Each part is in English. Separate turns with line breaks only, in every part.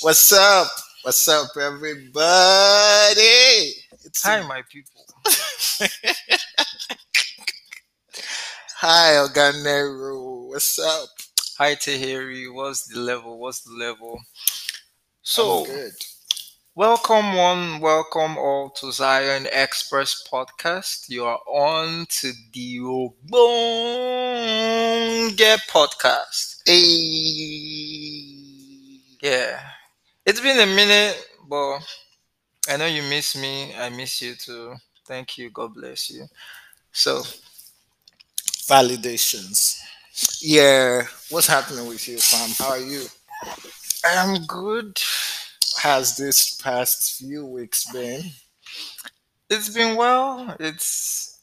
What's up? What's up, everybody? It's
Hi, my people.
Hi, Oganero. What's up?
Hi, Teeheri. What's the level? What's the level? So,
good.
welcome one, welcome all to Zion Express podcast. You are on to the Obonge podcast.
Hey.
Yeah, it's been a minute, but I know you miss me. I miss you too. Thank you. God bless you. So,
Validations. Yeah. What's happening with you, fam? How are you?
I'm good.
Has this past few weeks been?
It's been well. It's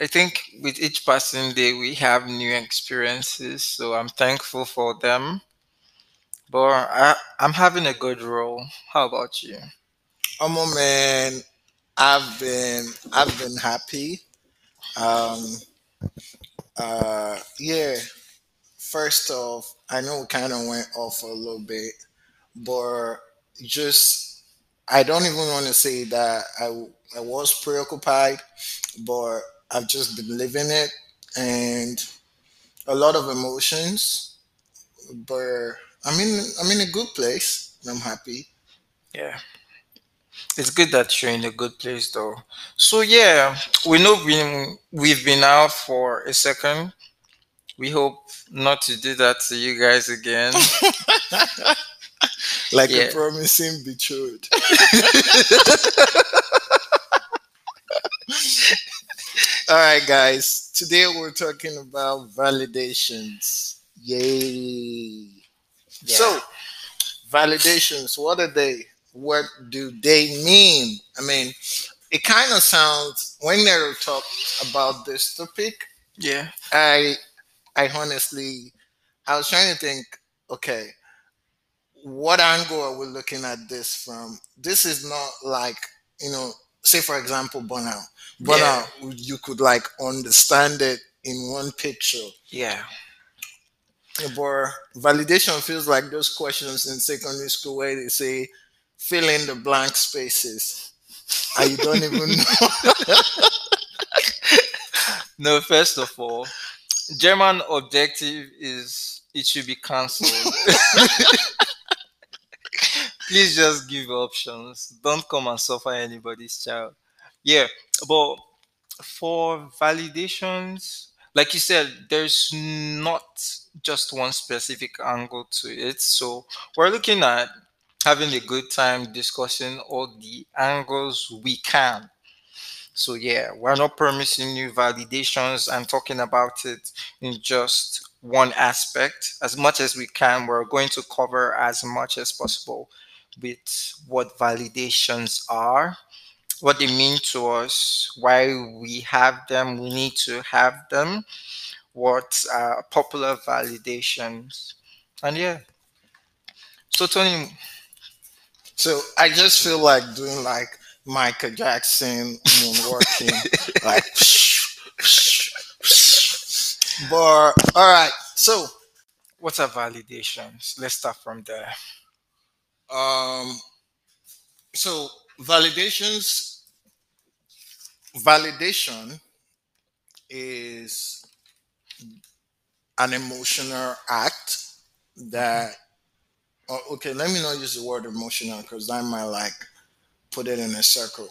I think with each passing day we have new experiences, so I'm thankful for them. But I, I'm having a good role. How about you?
Um, oh, man, I've been I've been happy. Um, uh, yeah. First off, I know we kind of went off a little bit, but just I don't even want to say that I I was preoccupied, but I've just been living it and a lot of emotions. But I'm in I'm in a good place. and I'm happy.
Yeah. It's good that you're in a good place though. So yeah, we know we we've been out for a second. We hope not to do that to you guys again.
like
Yeah.
a promising betrothed. All right, guys. Today we're talking about validations. Yay.
Yeah.
So, validations, what are they? What do they mean? I mean, it kind of sounds when they talk about this topic,
yeah.
I I honestly I was trying to think, okay, what angle are we looking at this from? This is not like, you know, say for example, burnout. Burnout, you could like understand it in one picture.
Yeah.
But validation feels like those questions in secondary school where they say, fill in the blank spaces. And you don't even know.
No, first of all, German objective is it should be cancelled. Please just give options. Don't come and suffer anybody's child. Yeah, but for validations, like you said, there's not just one specific angle to it. So we're looking at having a good time discussing all the angles we can. So yeah, we're not promising you validations and talking about it in just one aspect. As much as we can, we're going to cover as much as possible with what validations are, what they mean to us, why we have them, we need to have them, what are popular validations. And yeah. So Tony,
So I just feel like doing like Michael Jackson moonwalking, like. but all right, so
what are validations? Let's start from there.
um, so validations, validation is an emotional act that. oh, okay, let me not use the word emotional because I might like put it in a circle.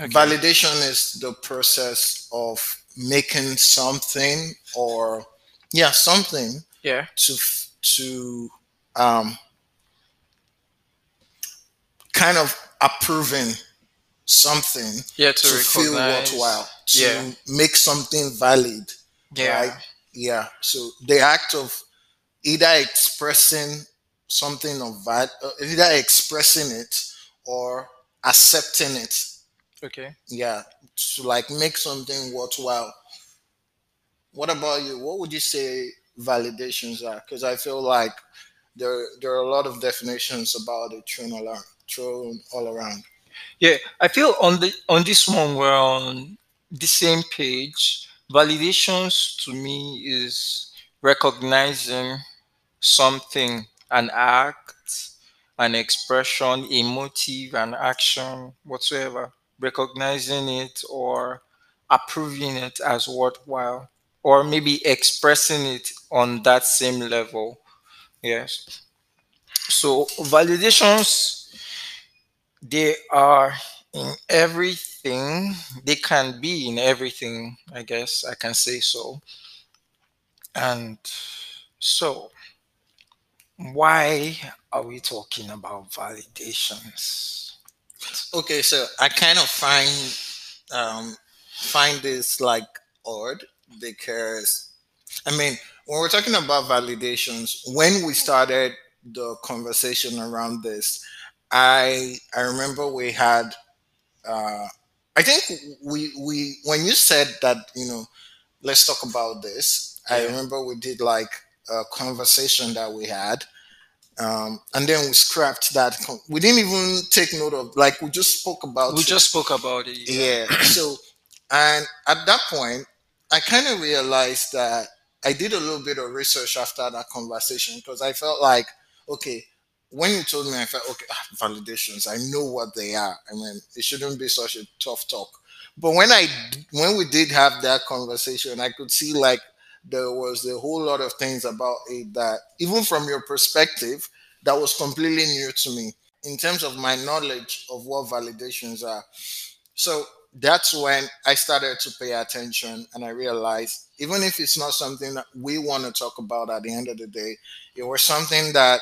Okay.
Validation is the process of making something or yeah something
Yeah.
to to um kind of approving something
Yeah, to,
to feel worthwhile to
Yeah.
make something valid
Yeah.
right? Yeah so the act of either expressing something of val- uh, either expressing it or accepting it.
Okay.
yeah to like make something worthwhile. What about you? What would you say validations are? Because i feel like there there are a lot of definitions about it thrown all around thrown all around.
Yeah, I feel on the on this one we're on the same page. Validations to me is recognizing something, an act, an expression, a motive, an action, whatsoever, recognizing it or approving it as worthwhile, or maybe expressing it on that same level. Yes. So validations, they are in everything. They can be in everything, I guess I can say so. And so, why are we talking about validations?
Okay, so I kind of find um, find this like odd because I mean when we're talking about validations, when we started the conversation around this, I I remember we had uh, I think we we when you said that you know let's talk about this, I remember we did like a conversation that we had um, and then we scrapped that. con- We didn't even take note of like we just spoke about
We
it.
just spoke about it.
yeah. so and at that point, I kind of realized that I did a little bit of research after that conversation because I felt like okay. When you told me, I felt okay. ah, Validations, I know what they are. I mean, it shouldn't be such a tough talk. But when I, when we did have that conversation, I could see like there was a whole lot of things about it that even from your perspective that was completely new to me in terms of my knowledge of what validations are so that's when i started to pay attention and i realized even if it's not something that we want to talk about at the end of the day it was something that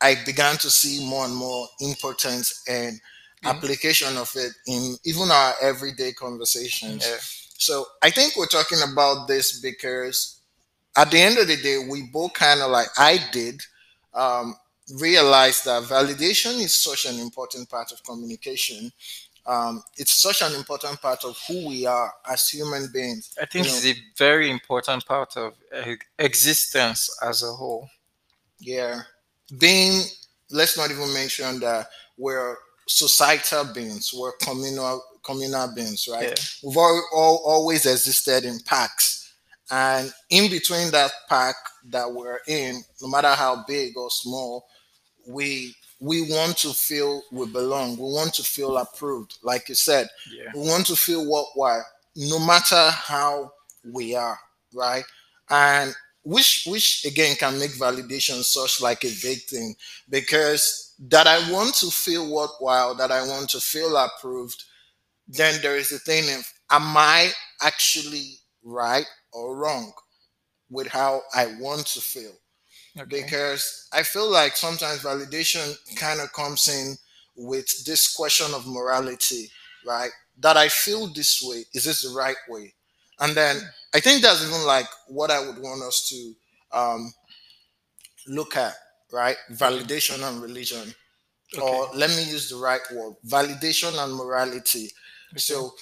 i began to see more and more importance and
Mhm.
application of it in even our everyday conversations
Yeah.
so I think we're talking about this because at the end of the day, we both kind of like I did um, realize that validation is such an important part of communication. Um, it's such an important part of who we are as human beings.
I think
You
it's a very important part of e- existence as a whole.
Yeah, being let's not even mention that we're societal beings, we're communal communal beings, right?
Yeah.
We've all, all, always existed in packs, and in between that pack that we're in, no matter how big or small, we we want to feel we belong. We want to feel approved, like you said.
Yeah.
We want to feel worthwhile, no matter how we are, right? And which which again can make validation such like a big thing because that I want to feel worthwhile, that I want to feel approved, then there is a thing of am I actually right or wrong with how I want to feel?
Okay.
because I feel like sometimes validation kind of comes in with this question of morality, right? That I feel this way, is this the right way? And then I think that's even like what I would want us to um, look at, right? Validation and religion, or let me use the right word validation and morality. So,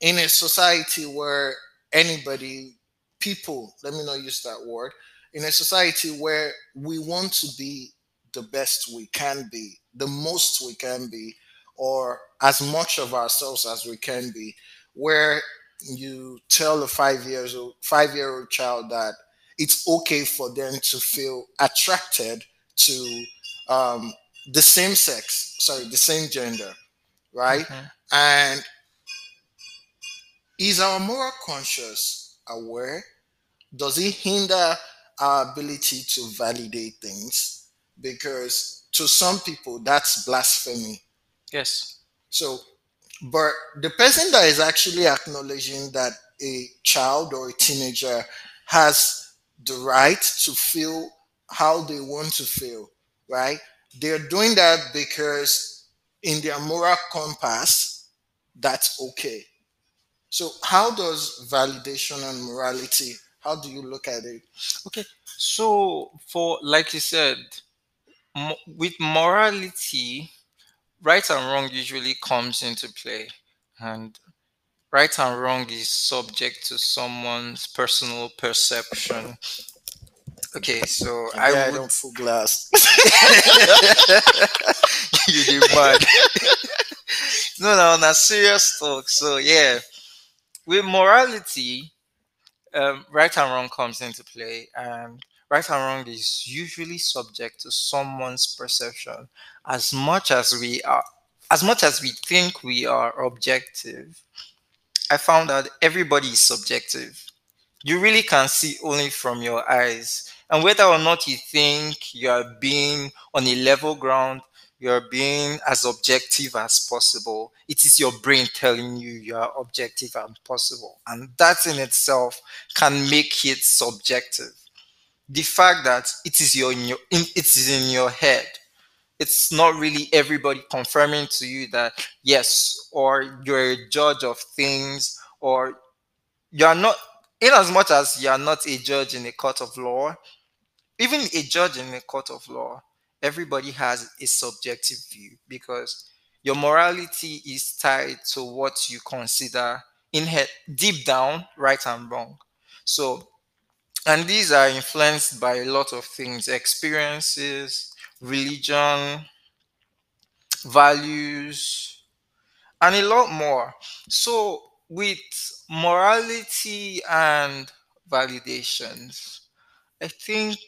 in a society where anybody, people, let me not use that word, in a society where we want to be the best we can be, the most we can be, or as much of ourselves as we can be, where you tell a five years old five year old child that it's okay for them to feel attracted to um, the same sex, sorry, the same gender, right?
Mhm.
And is our moral conscience aware? Does it hinder our ability to validate things? Because to some people, that's blasphemy.
Yes.
So, but the person that is actually acknowledging that a child or a teenager has the right to feel how they want to feel, right? They're doing that because in their moral compass, that's okay. So, how does validation and morality? How do you look at it?
Okay. So for like you said, mo- with morality, right and wrong usually comes into play, and right and wrong is subject to someone's personal perception. Okay, so I
I
would
don't full glass.
you did bad. no, no, na serious talk. So yeah, with morality, um, right and wrong comes into play, and right and wrong is usually subject to someone's perception. As much as we are as much as we think we are objective i found that everybody is subjective. You really can see only from your eyes. And whether or not you think you are being on a level ground you're being as objective as possible it is your brain telling you you are objective and possible. And that in itself can make it subjective the fact that it is your in your in, it is in your head. It's not really everybody confirming to you that yes or you're a judge of things or you're not in as much as you're not a judge in a court of law even a judge in a court of law everybody has a subjective view because your morality is tied to what you consider in head deep down right and wrong. So and these are influenced by a lot of things experiences religion values and a lot more. So with morality and validations i think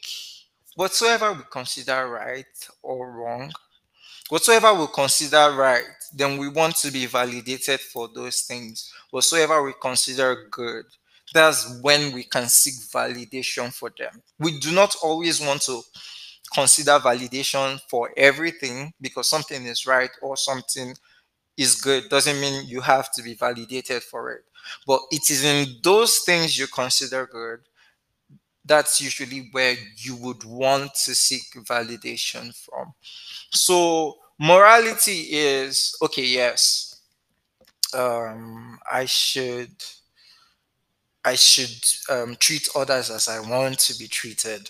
whatsoever we consider right or wrong whatsoever we consider right then we want to be validated for those things. Whatsoever we consider good that's when we can seek validation for them. We do not always want to consider validation for everything because something is right or something is good. Doesn't mean you have to be validated for it. But it is in those things you consider good that's usually where you would want to seek validation from. So morality is okay yes um i should i should um, treat others as i want to be treated.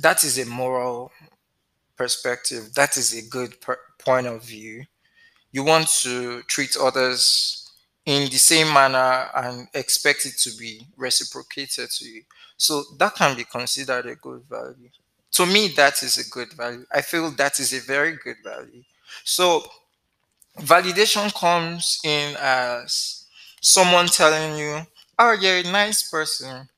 That is a moral perspective. That is a good per- point of view. You want to treat others in the same manner and expect it to be reciprocated to you. So that can be considered a good value. To me that is a good value. I feel that is a very good value. So validation comes in as someone telling you oh you're a nice person.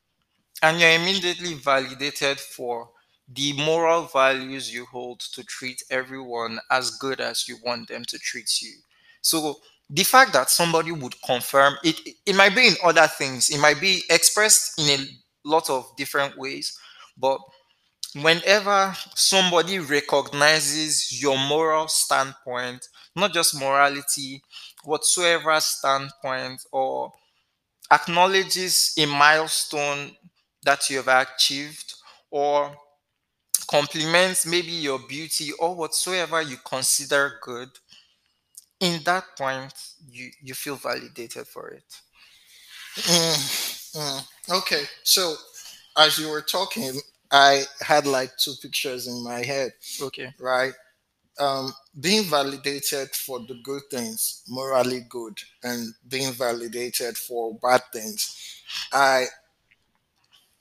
And you're immediately validated for the moral values you hold to treat everyone as good as you want them to treat you. So the fact that somebody would confirm it it might be in other things. It might be expressed in a lot of different ways. But whenever somebody recognizes your moral standpoint, not just morality, whatsoever standpoint, or acknowledges a milestone that you have achieved, or compliments maybe your beauty or whatsoever you consider good, in that point, you, you feel validated for it.
Mm, mm. Okay, so as you were talking, I had like two pictures in my head,
Okay.
right? Um, being validated for the good things, morally good, and being validated for bad things. I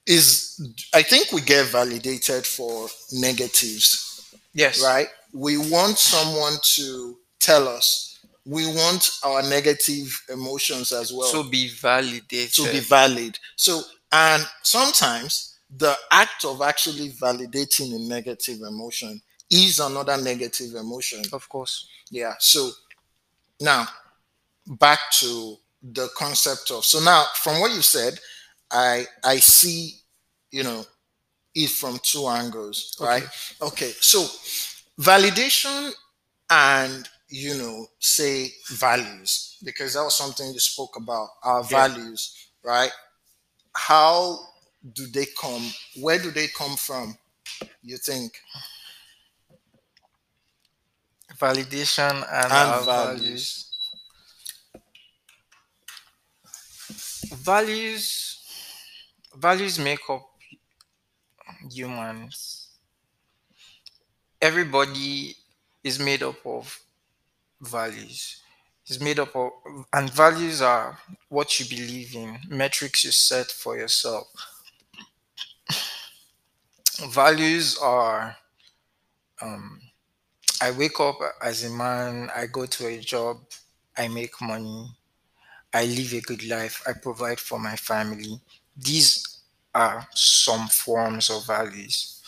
is I think we get validated for negatives,
Yes.
right? We want someone to tell us. We want our negative emotions as well
To be validated.
to be valid. So, and sometimes the act of actually validating a negative emotion is another negative emotion.
of course.
Yeah. So now back to the concept of so now from what you said, I I see, you know, it from two angles, right? Okay. So validation and you know, say values, because that was something you spoke about, our
Yeah.
values, right? How do they come? Where do they come from? You think?
Validation and,
And values.
values. Values values make up humans. Everybody is made up of values. Is made up of and values are what you believe in, metrics you set for yourself. Values are um I wake up as a man, I go to a job, I make money, I live a good life, I provide for my family. These are some forms of values.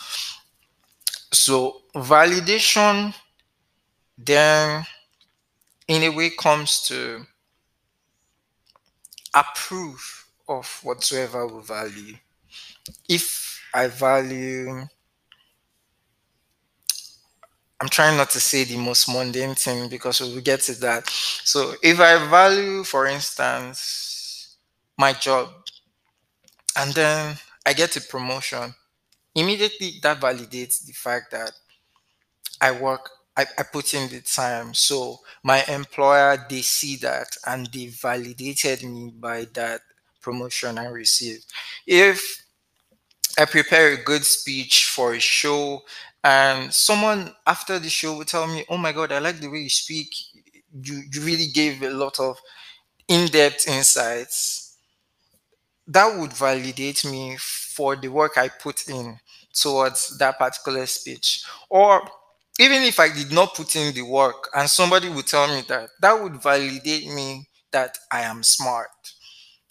So validation then in a way comes to approve of whatsoever we value. If I value I'm trying not to say the most mundane thing because we will get to that. So if I value, for instance, my job and then I get a promotion, immediately that validates the fact that I work, I, I put in the time. So my employer, they see that and they validated me by that promotion I received. If I prepare a good speech for a show and someone after the show will tell me, "Oh my God, I like the way you speak. You you really gave a lot of in-depth insights." That would validate me for the work I put in towards that particular speech. Or even if I did not put in the work and somebody would tell me that, that would validate me that I am smart.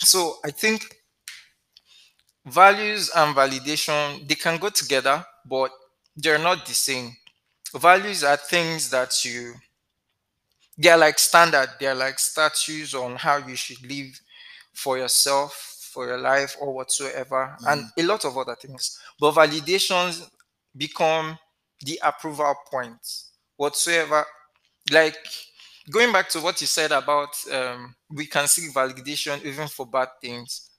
So I think values and validation they can go together, but they're not the same. Values are things that you they're like standard, they're like statues on how you should live for yourself, for your life, or whatsoever, and a lot of other things. But validations become the approval points, whatsoever. Like going back to what you said about um, we can seek validation even for bad things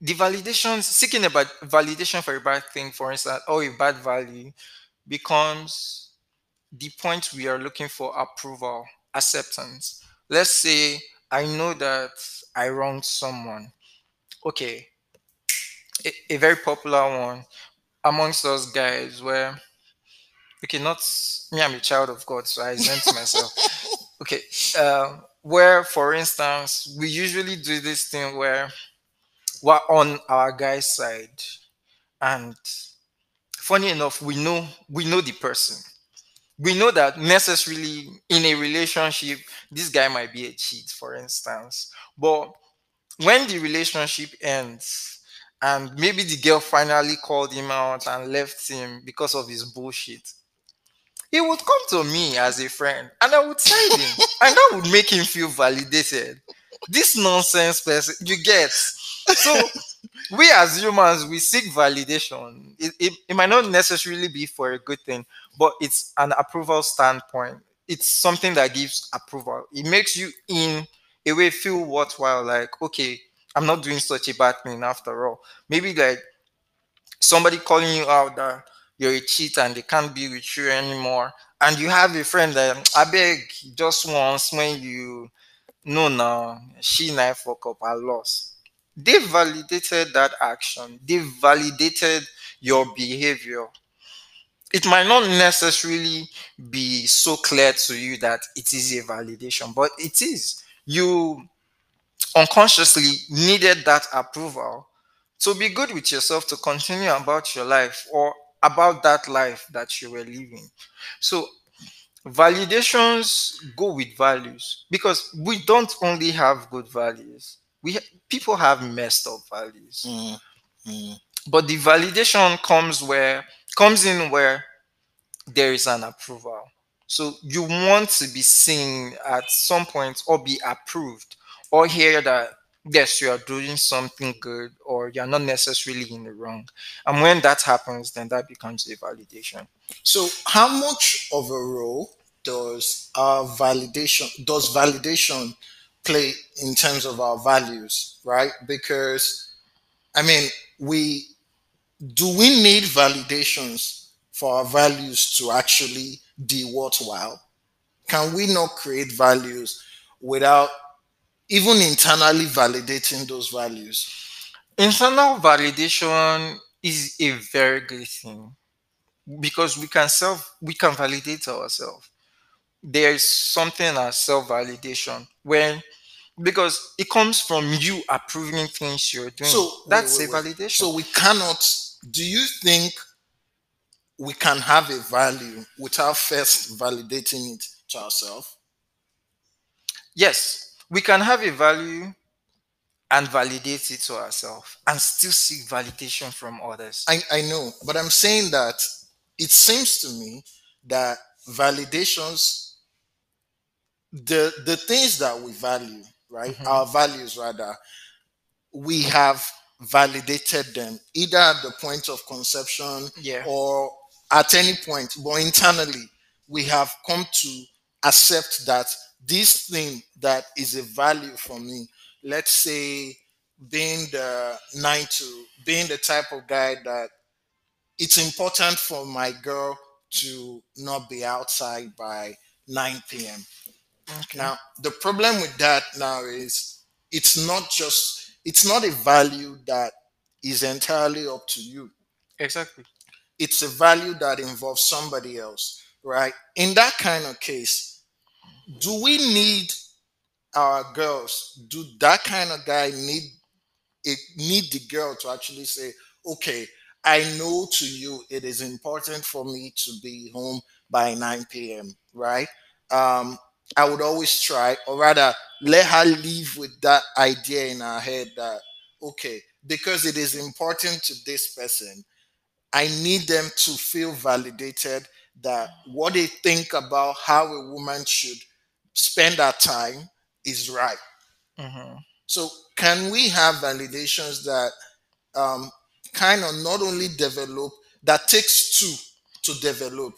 the validation seeking a bad validation for a bad thing for instance or a bad value becomes the point we are looking for approval acceptance. Let's say i know that i wronged someone. Okay. A, a very popular one amongst us guys where okay not me i'm a child of god so i exempt myself. Okay uh, where for instance we usually do this thing where we're on our guy's side. And funny enough we know we know the person. We know that necessarily in a relationship this guy might be a cheat for instance. But when the relationship ends and maybe the girl finally called him out and left him because of his bullshit he would come to me as a friend and i would side him and that would make him feel validated. This nonsense person you get so we as humans we seek validation. It, it, it might not necessarily be for a good thing but it's an approval standpoint. It's something that gives approval. It makes you in a way feel worthwhile like okay i'm not doing such a bad thing after all. Maybe like somebody calling you out that you're a cheat and they can't be with you anymore and you have a friend that i beg just once when you know now she and i fuck up i lost they validated that action. They validated your behavior. It might not necessarily be so clear to you that it is a validation but it is. You unconsciously needed that approval to be good with yourself to continue about your life or about that life that you were living. So validations go with values because we don't only have good values we people have messed up values.
Mm, mm,
but the validation comes where comes in where there is an approval. So you want to be seen at some point or be approved or hear that yes you are doing something good or you're not necessarily in the wrong. And when that happens then that becomes a validation.
So, how much of a role does our validation does validation play in terms of our values, right? Because I mean, we do we need validations for our values to actually be worthwhile? Can we not create values without even internally validating those values?
internal validation is a very good thing because we can self we can validate ourselves there is something as self-validation when because it comes from you approving things you're doing
So wait,
that's
wait,
a
wait.
validation
So we cannot. Do you think we can have a value without first validating it to ourselves?
yes we can have a value and validate it to ourselves and still seek validation from others.
I, I know, but I'm saying that it seems to me that validations, the the things that we value, right?
Mhm.
Our values rather, we have validated them either at the point of conception
Yeah.
or at any point, but internally, we have come to accept that this thing that is a value for me, let's say being the nine to being the type of guy that it's important for my girl to not be outside by 9 p.m.
Okay.
Now, the problem with that now is it's not just it's not a value that is entirely up to you.
Exactly.
It's a value that involves somebody else, right? In that kind of case, do we need our girls? Do that kind of guy need it need the girl to actually say, okay, I know to you it is important for me to be home by 9 p.m., right? Um, I would always try, or rather, let her live with that idea in her head that, okay, because it is important to this person, I need them to feel validated that what they think about how a woman should spend her time is right.
hmm
So, can we have validations that um, kind of not only develop, that takes two to develop?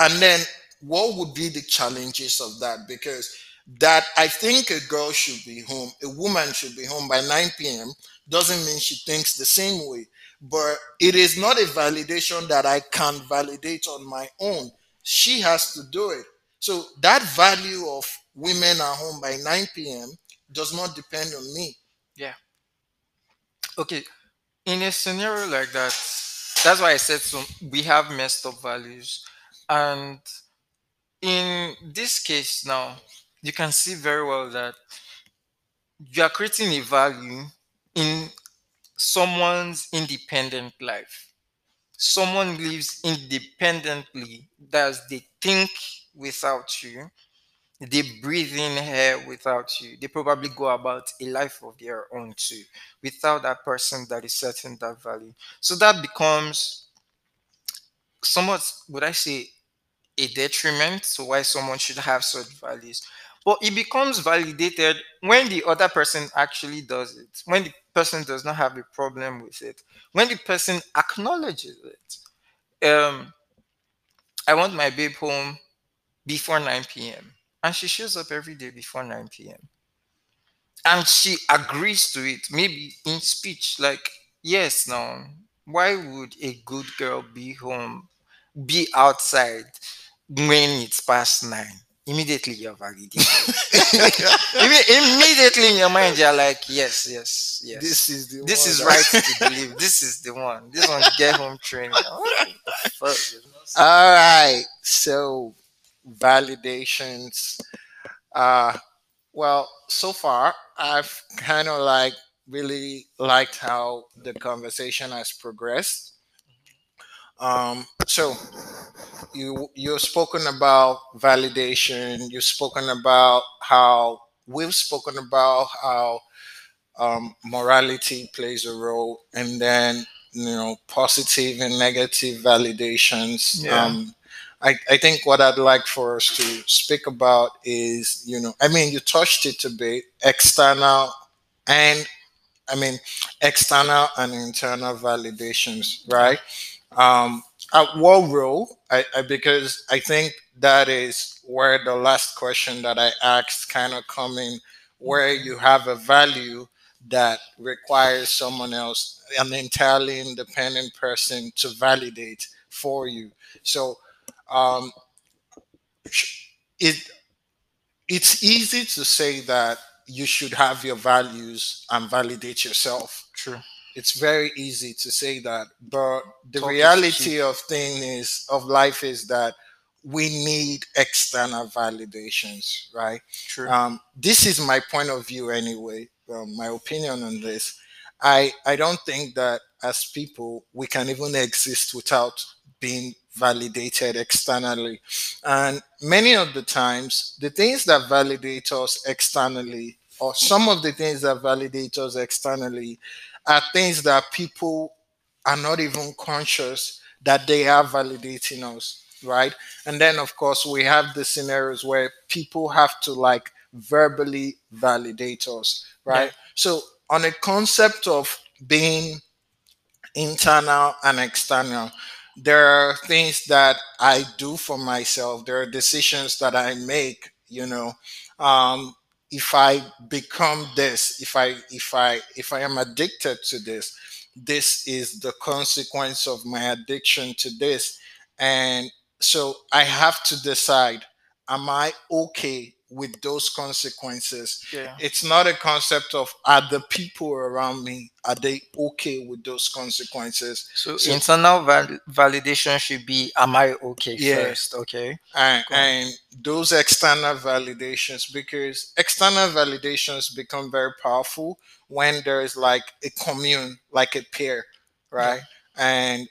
And then, what would be the challenges of that? Because that I think a girl should be home, a woman should be home by 9 p.m. doesn't mean she thinks the same way. But it is not a validation that I can validate on my own. She has to do it. So that value of women are home by 9 p.m. does not depend on me.
Yeah. Okay. In a scenario like that, that's why I said so. We have messed up values, and in this case now, you can see very well that you are creating a value in someone's independent life. Someone lives independently, does they think without you, they breathe in air without you. They probably go about a life of their own too, without that person that is setting that value. So that becomes somewhat, would I say, a detriment to why someone should have such values. But it becomes validated when the other person actually does it, when the person does not have a problem with it, when the person acknowledges it. Um, I want my babe home before 9 p.m. And she shows up every day before 9 p.m. And she agrees to it, maybe in speech, like, yes, now, why would a good girl be home, be outside when it's past nine? Immediately you're validated. Imme- Immediately in your mind, you're like, yes, yes, yes.
This is the
This is right to believe. This is the one. This one get home training. What the fuck?
All right. So validations. Uh well, so far I've kind of like really liked how the conversation has progressed. Um so you you've spoken about validation, you've spoken about how we've spoken about how um, morality plays a role, and then you know positive and negative validations.
Yeah.
Um, I, I think what I'd like for us to speak about is you know I mean you touched it a bit external and I mean external and internal validations, right? Um, at what role? I, I because I think that is where the last question that I asked kind of come in, where you have a value that requires someone else, an entirely independent person, to validate for you. So um, it it's easy to say that you should have your values and validate yourself.
True.
It's very easy to say that, but the
Talk
reality of thing is of life is that we need external validations, right?
True.
Um, this is my point of view anyway. Um, my opinion on this. I I don't think that as people we can even exist without being validated externally, and many of the times the things that validate us externally or some of the things that validate us externally are things that people are not even conscious that they are validating us, right? And then, of course, we have the scenarios where people have to like verbally validate us,
Yeah.
right? So, on a concept of being internal and external. There are things that I do for myself. There are decisions that I make. You know, um, if I become this, if I if I if I am addicted to this, this is the consequence of my addiction to this, and so I have to decide: Am I okay with those consequences?
Yeah.
It's not a concept of are the people around me are they okay with those consequences?
So
So
internal val- validation should be, am I okay
yeah,
first? Okay.
and, and those external validations because external validations become very powerful when there is like a commune, like a peer,
Yeah.
right? And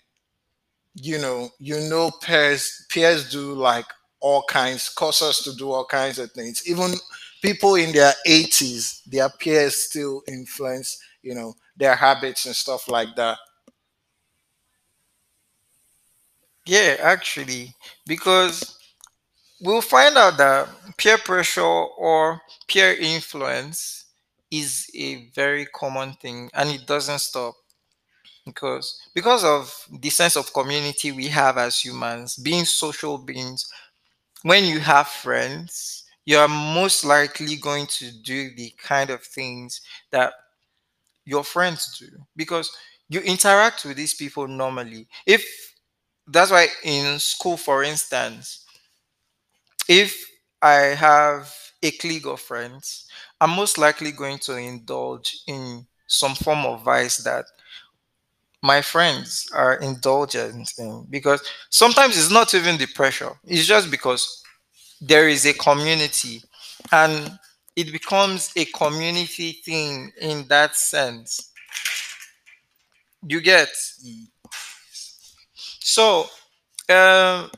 you know, you know, peers peers do like all kinds, cause us to do all kinds of things. Even people in their eighties, their peers still influence, you know, their habits and stuff like that.
Yeah, actually, because we'll find out that peer pressure or peer influence is a very common thing and it doesn't stop because because of the sense of community we have as humans being social beings when you have friends you are most likely going to do the kind of things that your friends do because you interact with these people normally. If that's why in school for instance if I have a clique of friends, I'm most likely going to indulge in some form of vice that my friends are indulgent in because sometimes it's not even the pressure, it's just because there is a community and it becomes a community thing in that sense. You get so um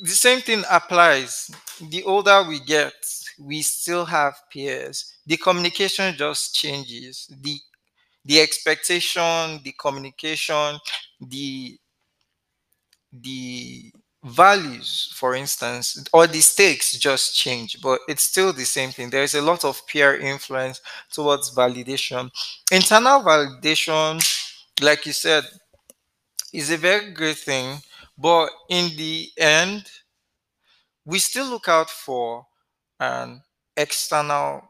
the same thing applies. The older we get, we still have peers. The communication just changes. The the expectation, the communication, the the values, for instance, or the stakes just change, but it's still the same thing. There is a lot of peer influence towards validation. Internal validation, like you said, is a very good thing, but in the end, we still look out for an external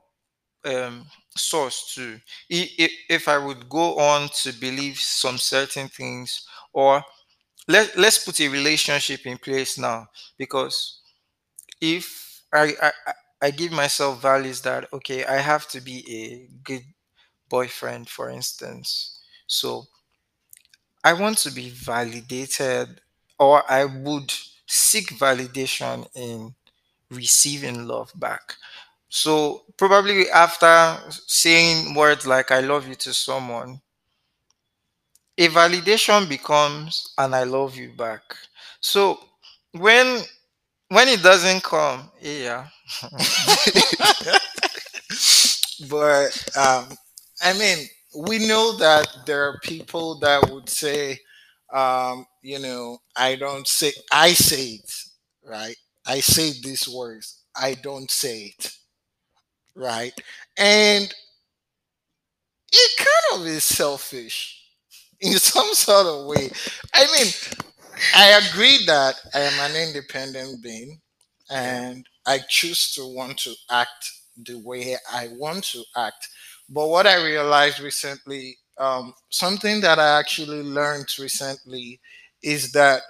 um, source too. If I would go on to believe some certain things, or let let's put a relationship in place now, because if I, I I give myself values that okay, I have to be a good boyfriend, for instance. So I want to be validated, or I would seek validation in receiving love back. So probably after saying words like I love you to someone, a validation becomes an I love you back. So when when it doesn't come, yeah.
but um, I mean, we know that there are people that would say, um, you know, I don't say, I say it, right? I say these words, I don't say it, right? And it kind of is selfish in some sort of way. I mean, I agree that I am an independent being and I choose to want to act the way I want to act. But what I realized recently, um, something that I actually learned recently is that,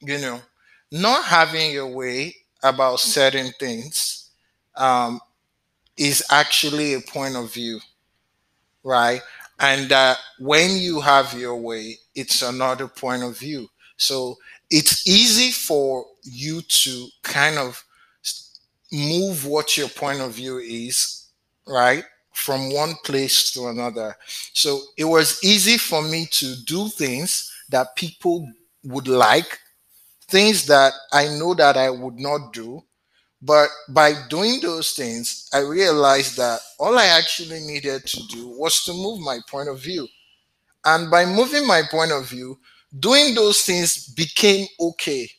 you know, not having your way about certain things um, is actually a point of view right? And uh, when you have your way, it's another point of view. So it's easy for you to kind of move what your point of view is, right? From one place to another. So it was easy for me to do things that people would like, things that I know that I would not do, But by doing those things, I realized that all I actually needed to do was to move my point of view. And by moving my point of view, doing those things became okay.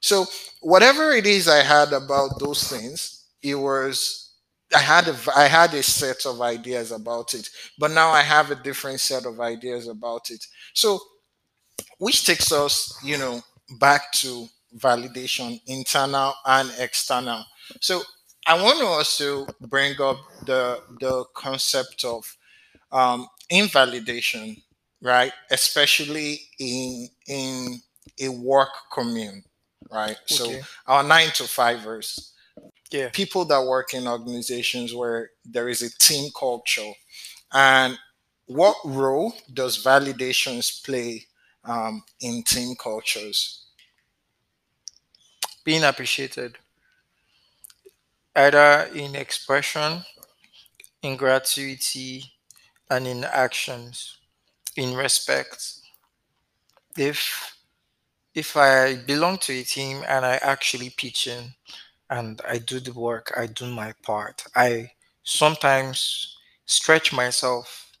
So whatever it is I had about those things, it was I had a I had a set of ideas about it, but now I have a different set of ideas about it. So which takes us, you know, back to validation, internal and external. So I want to also bring up the the concept of um, invalidation, right? Especially in in a work commune, right? So our nine to fivers,
Yeah.
people that work in organizations where there is a team culture, and what role does validations play um, in team cultures?
Being appreciated, either in expression, in gratuity, and in actions, in respect. If if I belong to a team and I actually pitch in and I do the work, I do my part. I sometimes stretch myself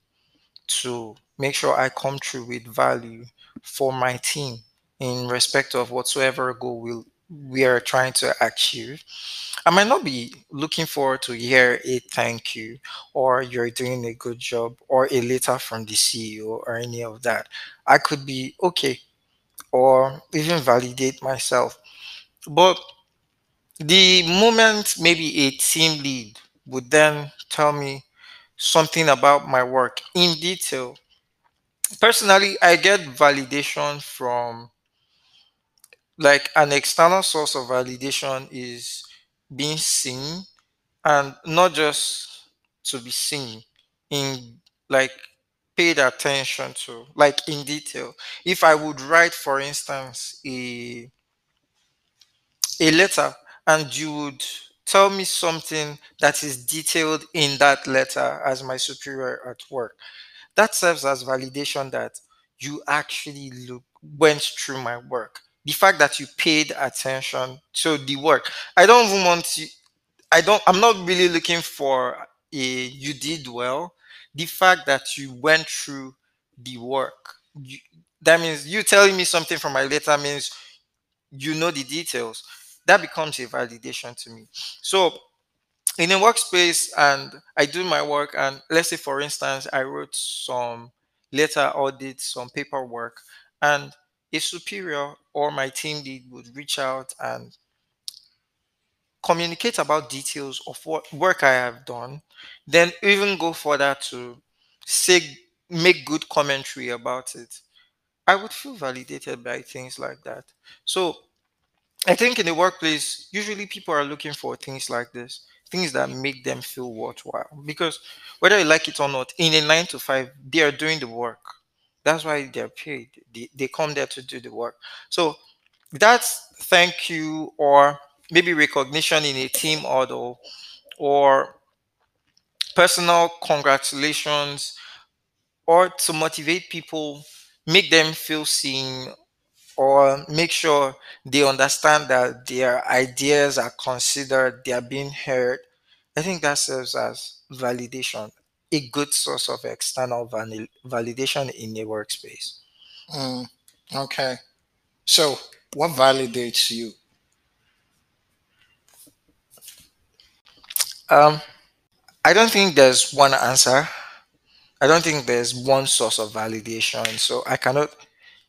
to make sure I come through with value for my team in respect of whatsoever goal we'll, we are trying to achieve. I might not be looking forward to hear a thank you or you're doing a good job or a letter from the CEO or any of that. I could be okay or even validate myself. But the moment maybe a team lead would then tell me something about my work in detail personally i get validation from like an external source of validation is being seen and not just to be seen in like paid attention to like in detail. If i would write for instance a a letter and you would tell me something that is detailed in that letter as my superior at work that serves as validation that you actually look went through my work the fact that you paid attention to the work. I don't even want to i don't i'm not really looking for a you did well. The fact that you went through the work you, that means you telling me something from my letter means you know the details. That becomes a validation to me. So in a workspace and I do my work and let's say for instance I wrote some letter did some paperwork and a superior or my team lead would reach out and communicate about details of what work I have done, then even go further to say make good commentary about it. I would feel validated by things like that. So I think in the workplace, usually people are looking for things like this, things that make them feel worthwhile. Because whether you like it or not, in a nine to five, they are doing the work. That's why they're paid. They, they come there to do the work. So that's thank you or maybe recognition in a team huddle or personal congratulations or to motivate people, make them feel seen or make sure they understand that their ideas are considered, they are being heard. I think that serves as validation, a good source of external vali- validation in a workspace.
Mm, okay. So what validates you?
Um, I don't think there's one answer. I don't think there's one source of validation. So I cannot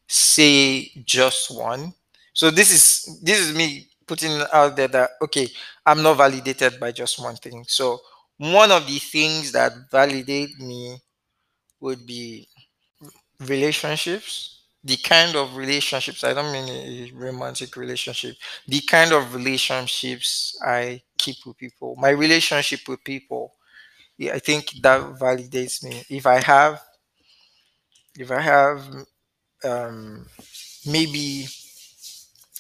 say just one. So this is this is me putting out there that okay, I'm not validated by just one thing. So one of the things that validate me would be relationships. The kind of relationships, I don't mean a romantic relationship, the kind of relationships I keep with people, my relationship with people. I think that validates me. If I have, if I have um, maybe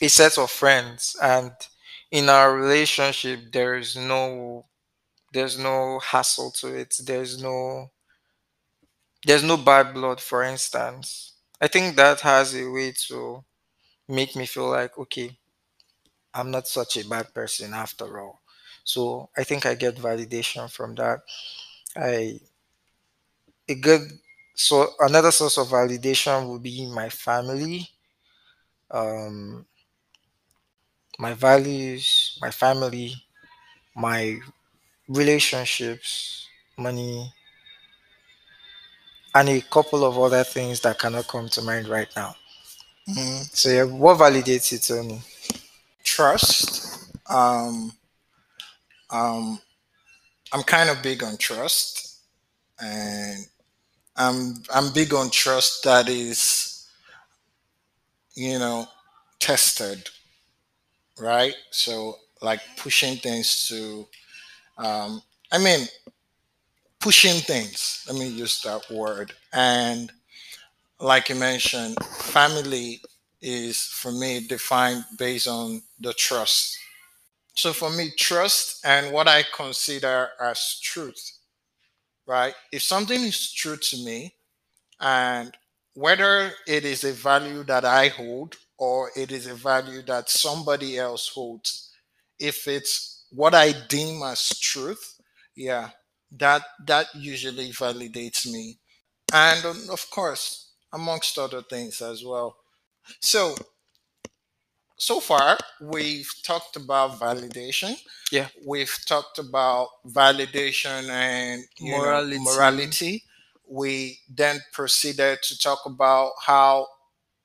a set of friends and in our relationship there's no there's no hassle to it there's no there's no bad blood for instance i think that has a way to make me feel like okay I'm not such a bad person after all. So I think I get validation from that. I a good so another source of validation would be my family, um, my values, my family, my relationships, money, and a couple of other things that cannot come to mind right now.
Mhm.
So yeah, what validates it, Tony?
Trust. Um, um, I'm kind of big on trust, and I'm I'm big on trust that is, you know, tested, right? So like pushing things to, um, I mean, pushing things. Let me use that word. And like you mentioned, family is for me defined based on the trust. So for me, trust and what I consider as truth, right? If something is true to me, and whether it is a value that I hold or it is a value that somebody else holds, if it's what I deem as truth, yeah, that that usually validates me. And um, of course, amongst other things as well. So so far we've talked about validation
Yeah,
we've talked about validation and you know
morality.
morality we then proceeded to talk about how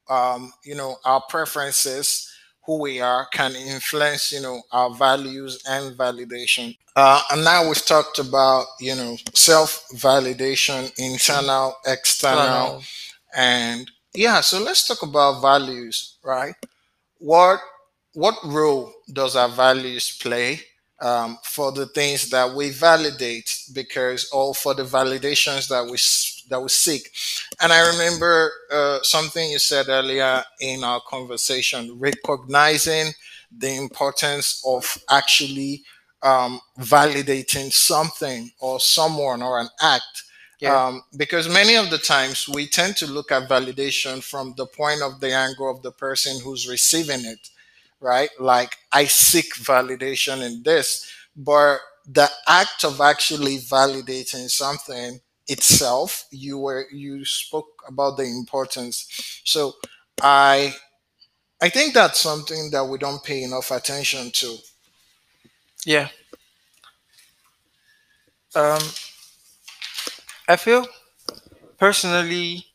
um, you know our preferences who we are can influence you know our values and validation. Uh, and now we've talked about you know self validation internal external and yeah so let's talk about values right? What what role does our values play um, for the things that we validate? Because or for the validations that we that we seek and i remember uh, something you said earlier in our conversation recognizing the importance of actually um, validating something or someone or an act.
Yeah,
um, because many of the times we tend to look at validation from the point of the angle of the person who's receiving it, right? Like, I seek validation in this, but the act of actually validating something itself, you were you spoke about the importance. So, I I think that's something that we don't pay enough attention to.
yeah. Um, I feel personally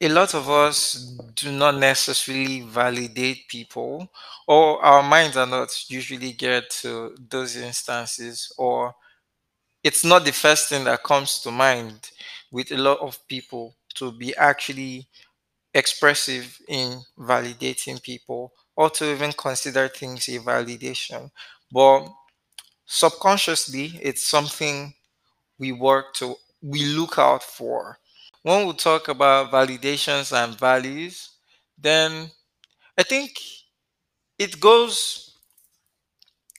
a lot of us do not necessarily validate people, or our minds are not usually geared to those instances, or it's not the first thing that comes to mind with a lot of people to be actually expressive in validating people or to even consider things a validation. But subconsciously, it's something we work to, we look out for. When we talk about validations and values, then I think it goes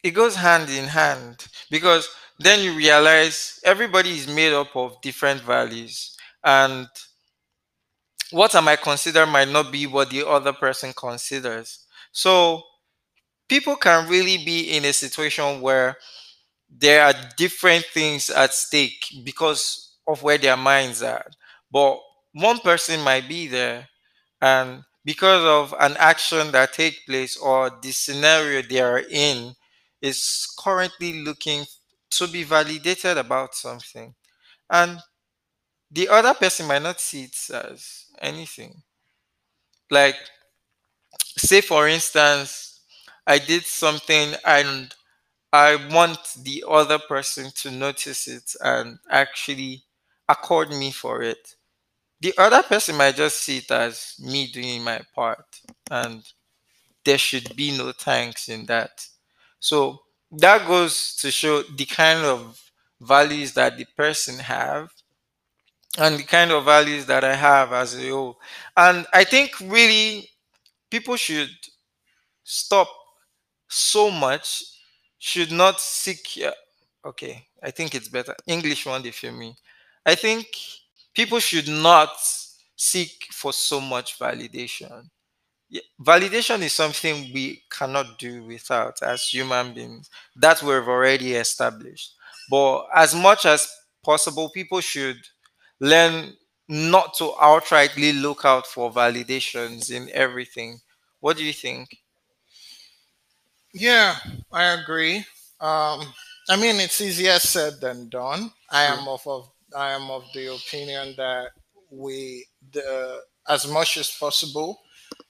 it goes hand in hand because then you realize everybody is made up of different values and what I might consider might not be what the other person considers. So people can really be in a situation where there are different things at stake because of where their minds are. But one person might be there and because of an action that take place or the scenario they are in is currently looking to be validated about something. And the other person might not see it as anything. Like say for instance i did something and i want the other person to notice it and actually accord me for it. The other person might just see it as me doing my part and there should be no thanks in that. So that goes to show the kind of values that the person have and the kind of values that I have as a whole. And I think really people should stop so much, should not seek. uh, Okay, I think it's better. English one, they feel me. I think people should not seek for so much validation Yeah, validation is something we cannot do without as human beings. That we've already established. But as much as possible, people should learn not to outrightly look out for validations in everything. What do you think?
Yeah, I agree. Um, I mean, it's easier said than done. I am of, of I am of the opinion that we the as much as possible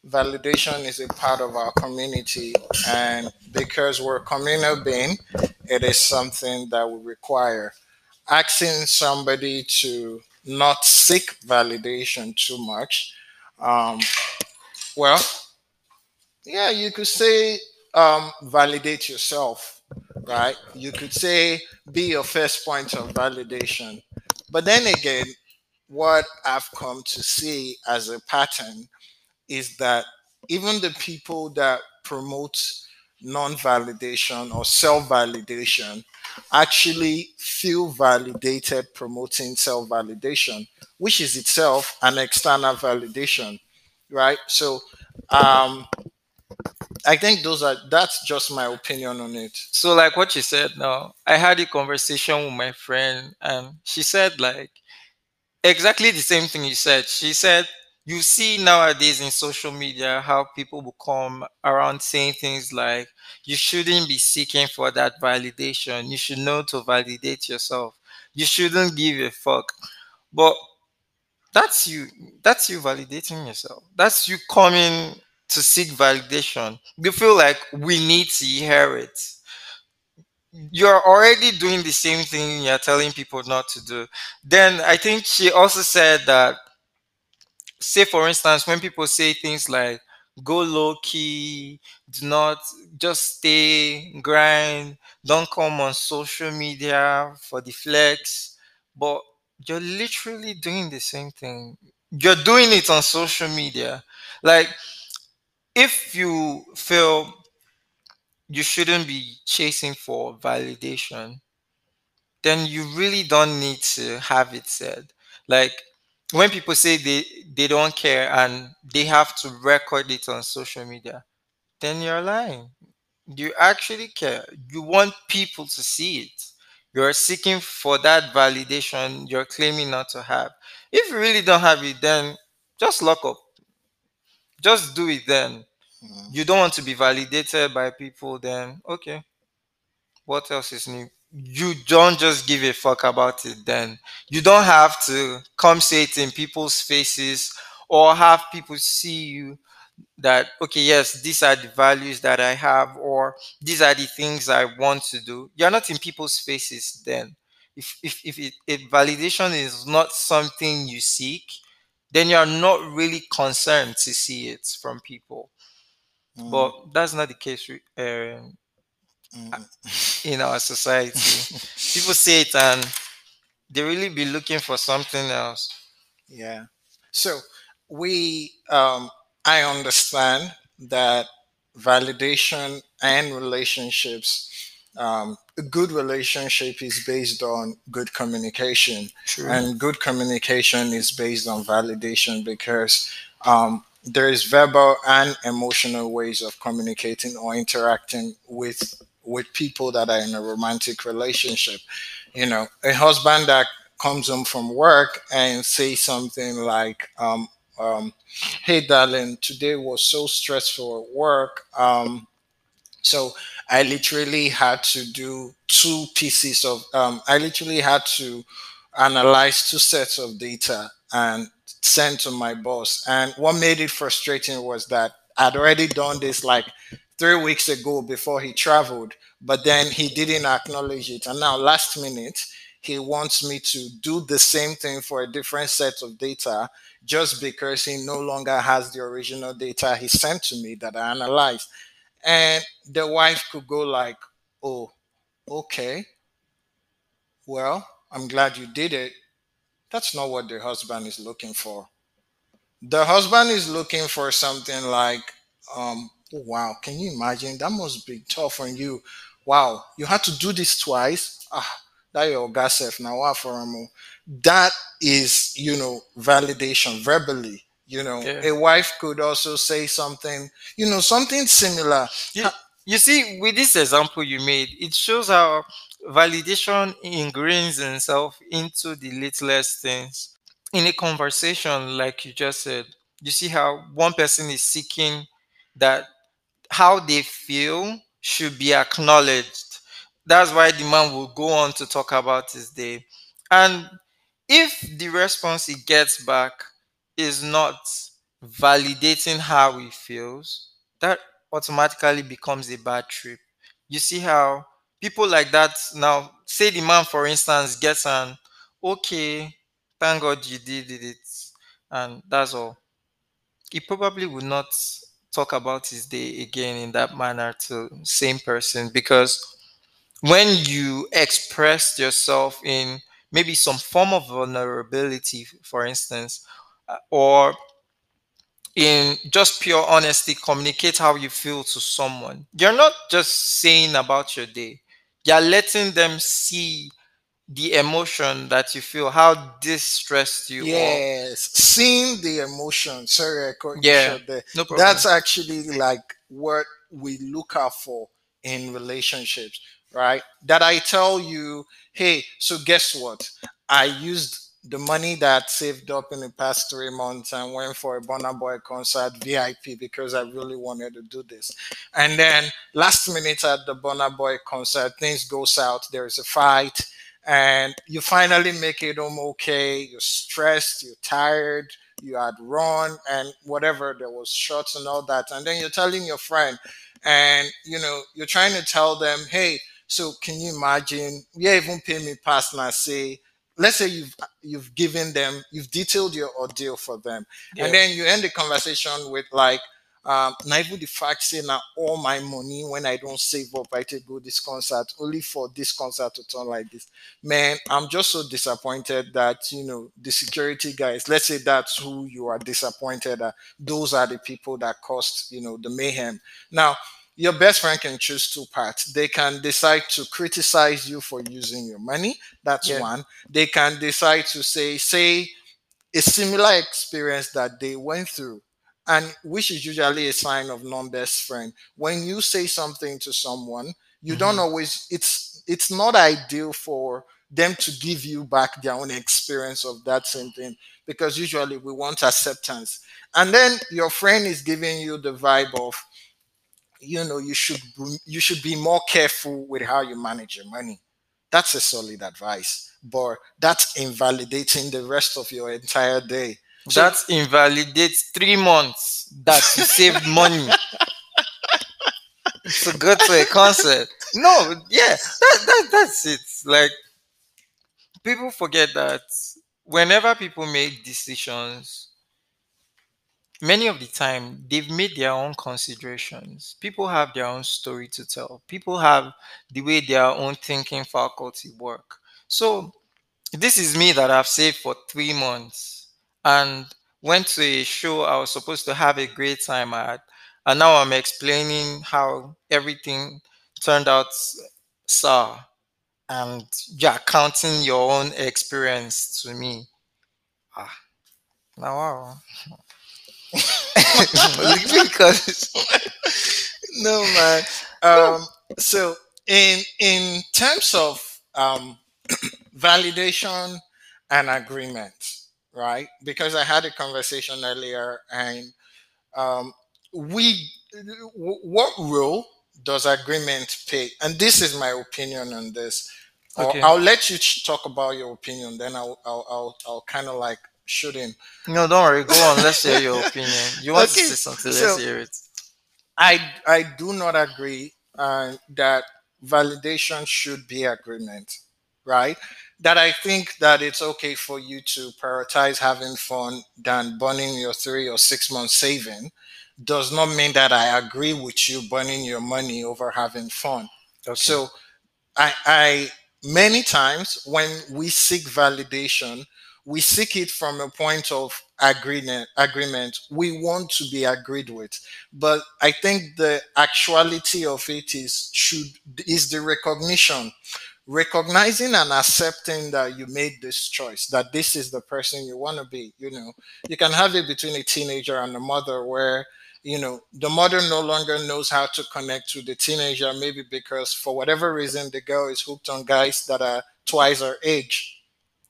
validation is a part of our community. And because we're a communal being it is something that we require. Asking somebody to not seek validation too much um, well yeah you could say um, validate yourself right? You could say be your first point of validation. But then again what i've come to see as a pattern is that even the people that promote non-validation or self-validation actually feel validated promoting self-validation which is itself an external validation right so um i think those are that's just my opinion on it
So, like what you said now, I had a conversation with my friend, and she said, like, exactly the same thing you said. She said, You see nowadays in social media how people will come around saying things like, You shouldn't be seeking for that validation. You should know to validate yourself. You shouldn't give a fuck. But that's you. That's you validating yourself. That's you coming to seek validation. You feel like we need to hear it you're already doing the same thing you're telling people not to do. Then I think she also said that, say, for instance, when people say things like, go low key, do not just stay, grind, don't come on social media for the flex, but you're literally doing the same thing. You're doing it on social media. Like, if you feel you shouldn't be chasing for validation, then you really don't need to have it said. Like when people say they they don't care and they have to record it on social media, then you're lying. You actually care. You want people to see it. You're seeking for that validation you're claiming not to have. If you really don't have it, then just lock up. Just do it then.
Mm,
You don't want to be validated by people, then okay What else is new? You don't just give a fuck about it then. You don't have to come say it in people's faces or have people see you that, okay, yes, these are the values that I have or these are the things I want to do. You're not in people's faces then. If, if, if, it, if validation is not something you seek, then you're not really concerned to see it from people.
mm,
But that's not the case uh. In our society. People say it and they really be looking for something else.
yeah So we, um, I understand that validation and relationships, um, a good relationship is based on good communication,
True.
and good communication is based on validation because um, there is verbal and emotional ways of communicating or interacting with with people that are in a romantic relationship. You know, a husband that comes home from work and say something like, um, um, "Hey, darling, today was so stressful at work. Um, so I literally had to do two pieces of, um, I literally had to analyze two sets of data and send to my boss. And what made it frustrating was that I'd already done this like three weeks ago before he traveled, but then he didn't acknowledge it. And now, last minute, he wants me to do the same thing for a different set of data just because he no longer has the original data he sent to me that I analyzed. And the wife could go like oh okay. Well i'm glad you did it. That's not what the husband is looking for. The husband is looking for something like um wow. Can you imagine? That must be tough on you. Wow. You had to do this twice? Ah that your gas now for that is you know validation verbally You know,
Yeah.
a wife could also say something, you know, something similar.
You, you see, with this example you made, it shows how validation ingrains itself into the littlest things. In a conversation, like you just said, you see how one person is seeking that how they feel should be acknowledged. That's why the man will go on to talk about his day. And if the response he gets back is not validating how he feels, that automatically becomes a bad trip. You see how people like that now, say the man, for instance, gets an okay, thank God you did it, and that's all. He probably would not talk about his day again in that manner to same person because when you express yourself in maybe some form of vulnerability for instance uh, or in just pure honesty communicate how you feel to someone you're not just saying about your day. You're letting them see the emotion that you feel how distressed stressed you
Yes, seeing the emotion. Sorry, I you
yeah
there.
no problem
That's actually like what we look out for in relationships, right? That I tell you, hey, so guess what? I used the money that saved up in the past three months and went for a Burna Boy concert VIP because I really wanted to do this. And then last minute at the Burna Boy concert, things go south. There is a fight and you finally make it home okay. You're stressed, you're tired, you had run and whatever, there was shots and all that. And then you're telling your friend, and you know, you're trying to tell them, hey, so can you imagine? Yeah, even pay me past now, say, let's say you've you've given them, you've detailed your ordeal for them, and then you end the conversation with like, um, na even the fact say now all my money when I don't save up, I take go this concert only for this concert to turn like this. Man, I'm just so disappointed that you know the security guys. Let's say that's who you are disappointed at. Those are the people that caused you know the mayhem. Now, your best friend can choose two parts. They can decide to criticize you for using your money. That's
yeah
one. They can decide to say say a similar experience that they went through and which is usually a sign of non-best friend. When you say something to someone you don't
hmm
always it's it's not ideal for them to give you back their own experience of that same thing because usually we want acceptance. And then your friend is giving you the vibe of you know you should you should be more careful with how you manage your money. That's a solid advice but that's invalidating the rest of your entire day so
that invalidates three months that you saved money to go to a concert. No, yeah, that, that that's it. Like people forget that whenever people make decisions, many of the time they've made their own considerations. People have their own story to tell. People have the way their own thinking faculty work. So this is me that I've saved for three months and went to a show I was supposed to have a great time at. And now I'm explaining how everything turned out sour. And you're counting your own experience to me. Ah, now wow. because
no man um so in in terms of um validation and agreement right because i had a conversation earlier and um we w- what role does agreement play and this is my opinion on this
Okay.
i'll let you ch- talk about your opinion then i'll i'll i'll, I'll kind of like shoot in
No, don't worry. Go on. Let's hear your opinion. You want to say something? Let's hear it.
I I do not agree uh, that validation should be agreement, right? That I think that it's okay for you to prioritize having fun than burning your three or six months saving does not mean that I agree with you burning your money over having fun.
Okay.
So I, I many times when we seek validation, we seek it from a point of agreement. Agreement. We want to be agreed with, but I think the actuality of it is should is the recognition. Recognizing and accepting that you made this choice, that this is the person you want to be. You know, you can have it between a teenager and a mother where, you know, the mother no longer knows how to connect to the teenager, maybe because for whatever reason the girl is hooked on guys that are twice her age,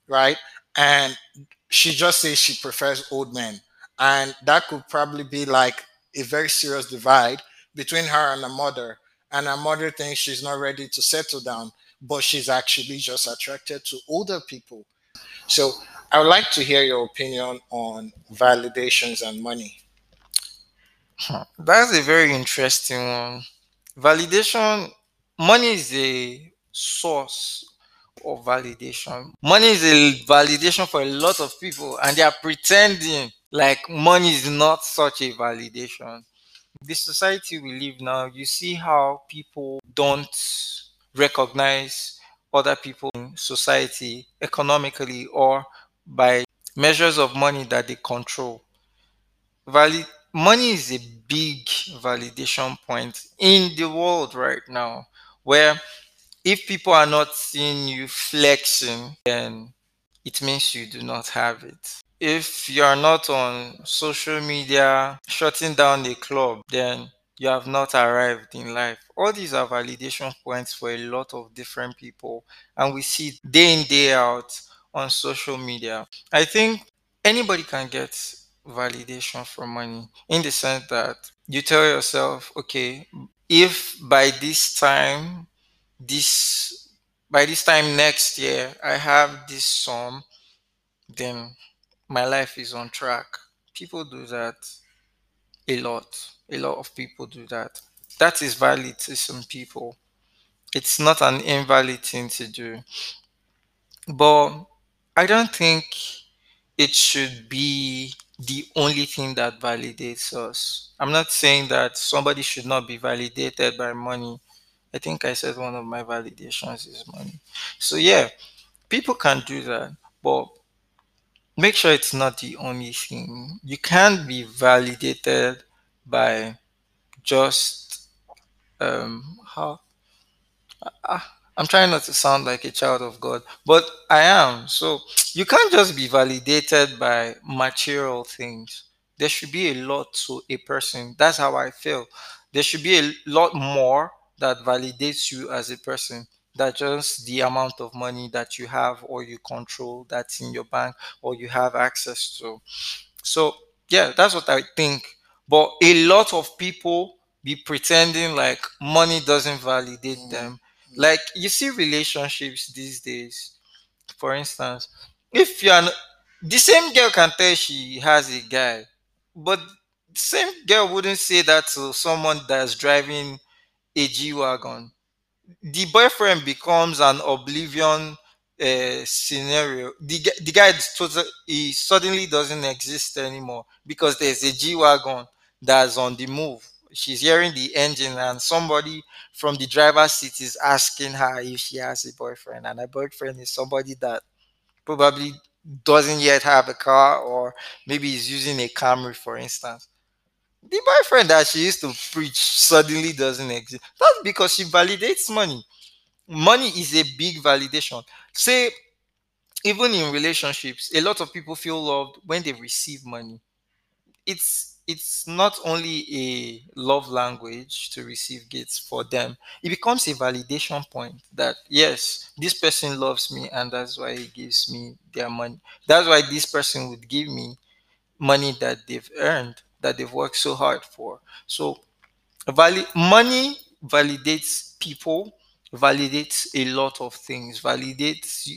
right? And she just says she prefers old men. And that could probably be like a very serious divide between her and her mother. And her mother thinks she's not ready to settle down, but she's actually just attracted to older people. So I would like to hear your opinion on validations and money.
Hmm, that's a very interesting one. Validation, money is a source of validation. Money is a validation for a lot of people, and they are pretending like money is not such a validation. The society we live now, you see how people don't recognize other people in society economically or by measures of money that they control. Money is a big validation point in the world right now where if people are not seeing you flexing, then it means you do not have it. If you are not on social media shutting down the club, then you have not arrived in life. All these are validation points for a lot of different people, and we see day in, day out on social media. I think anybody can get validation from money in the sense that you tell yourself, okay, if by this time this by this time next year I have this sum, then my life is on track. People do that a lot. A lot of people do that. That is valid to some people. It's not an invalid thing to do. But I don't think it should be the only thing that validates us. I'm not saying that somebody should not be validated by money. I think I said one of my validations is money. So yeah, people can do that, but make sure it's not the only thing. You can't be validated by just um how ah, I'm trying not to sound like a child of God, but I am. So you can't just be validated by material things. There should be a lot to a person. That's how I feel. There should be a lot more that validates you as a person than just the amount of money that you have or you control that's in your bank or you have access to. So yeah, that's what I think. But a lot of people be pretending like money doesn't validate
Mm,
them. Like you see relationships these days, for instance, if you're the same girl can tell she has a guy, but the same girl wouldn't say that to someone that's driving a G wagon the boyfriend becomes an oblivion uh, scenario. The, the guy is total, he suddenly doesn't exist anymore because there's a G wagon that's on the move. She's hearing the engine, and somebody from the driver's seat is asking her if she has a boyfriend. And her boyfriend is somebody that probably doesn't yet have a car, or maybe is using a Camry, for instance. The boyfriend that she used to preach suddenly doesn't exist. That's because she validates money money is a big validation say even in relationships a lot of people feel loved when they receive money it's it's not only a love language to receive gifts for them it becomes a validation point that yes this person loves me and that's why he gives me their money that's why this person would give me money that they've earned that they've worked so hard for so Vali- money validates people, validates a lot of things, validates.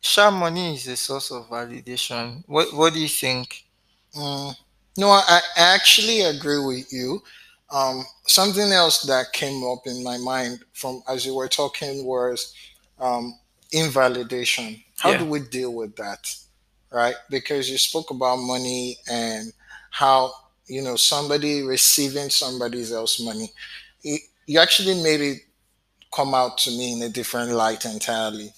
Sure, money is a source of validation. What What do you think?
mm. No, I, actually agree with you. Um, something else that came up in my mind from as you were talking was um, invalidation. How
Yeah,
do we deal with that? right? Because you spoke about money and how you know somebody receiving somebody else money. You, you actually made it come out to me in a different light entirely,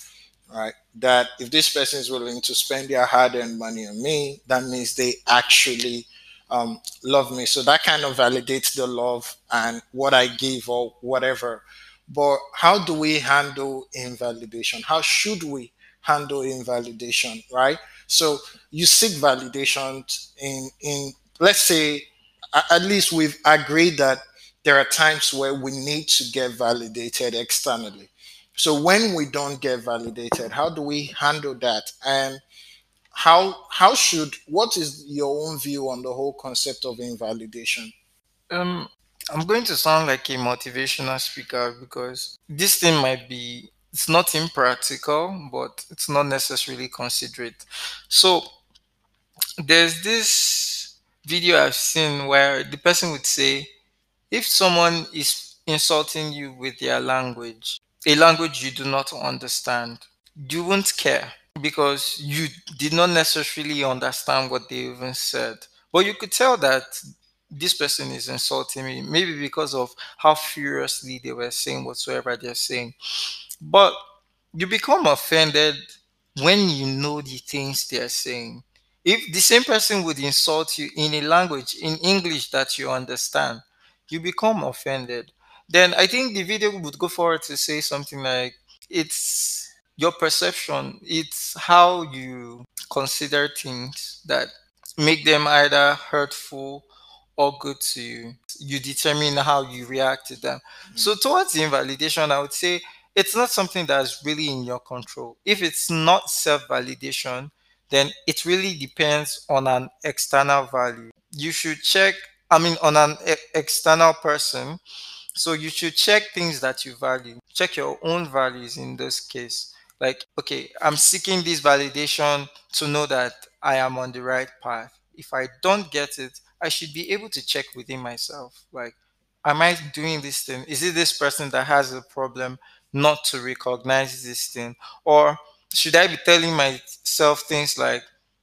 right? That if this person is willing to spend their hard-earned money on me, that means they actually um, love me. So that kind of validates the love and what I give or whatever. but how do we handle invalidation? How should we handle invalidation, right? So you seek validation in in let's say at least we've agreed that there are times where we need to get validated externally. So when we don't get validated, how do we handle that? And how how should what is your own view on the whole concept of invalidation?
Um, I'm going to sound like a motivational speaker because this thing might be it's not impractical, but it's not necessarily considerate. So there's this video I've seen where the person would say, if someone is insulting you with their language, a language you do not understand, you won't care because you did not necessarily understand what they even said. But you could tell that this person is insulting me, maybe because of how furiously they were saying whatsoever they're saying. But you become offended when you know the things they're saying. If the same person would insult you in a language, in English that you understand, you become offended. Then I think the video would go forward to say something like, it's your perception, it's how you consider things that make them either hurtful or good to you. You determine how you react to them. Mm-hmm. So, towards invalidation, I would say it's not something that's really in your control. If it's not self validation, then it really depends on an external value. You should check, I mean, on an e- external person. So you should check things that you value. Check your own values in this case. Like, okay, I'm seeking this validation to know that I am on the right path. If I don't get it, I should be able to check within myself. Like, am I doing this thing? Is it this person that has a problem not to recognize this thing? Or should I be telling myself things like,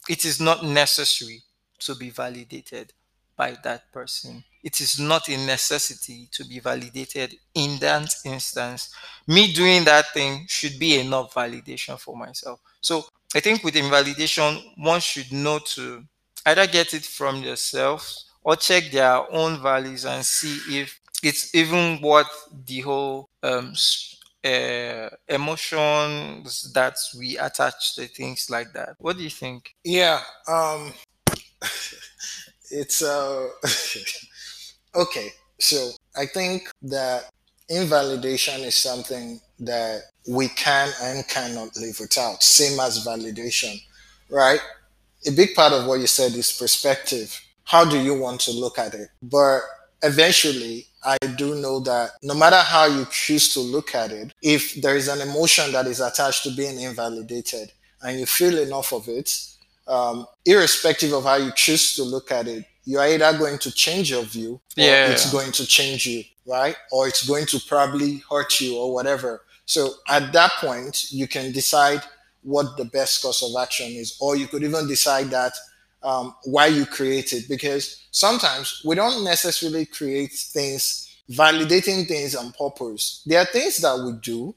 it is not necessary to be validated by that person? It is not a necessity to be validated in that instance. Me doing that thing should be enough validation for myself. So I think with invalidation, one should know to either get it from yourself or check their own values and see if it's even worth the whole um, uh, emotions that we attach to things like that. What do you think?
Yeah, um, it's uh, okay. So I think that invalidation is something that we can and cannot live without, same as validation, right? A big part of what you said is perspective. How do you want to look at it? But eventually, I do know that no matter how you choose to look at it, if there is an emotion that is attached to being invalidated and you feel enough of it, um, irrespective of how you choose to look at it, you're either going to change your view or
Yeah.
it's going to change you, right? Or it's going to probably hurt you or whatever. So at that point, you can decide what the best course of action is, or you could even decide that um, why you create it because sometimes we don't necessarily create things validating things on purpose there are things that we do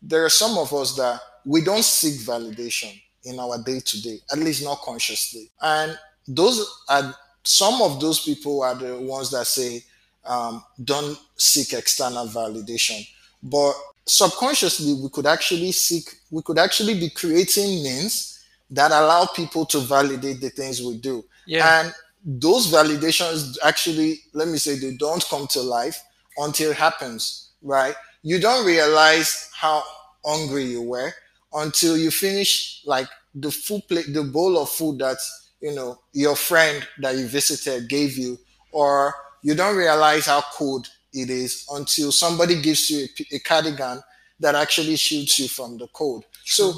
there are some of us that we don't seek validation in our day to day at least not consciously and those are some of those people are the ones that say um, don't seek external validation but subconsciously we could actually seek we could actually be creating means that allow people to validate the things we do.
Yeah.
And those validations actually, let me say, they don't come to life until it happens, right? You don't realize how hungry you were until you finish like the food plate, the bowl of food that you know your friend that you visited gave you, or you don't realize how cold it is until somebody gives you a, a cardigan that actually shields you from the cold. So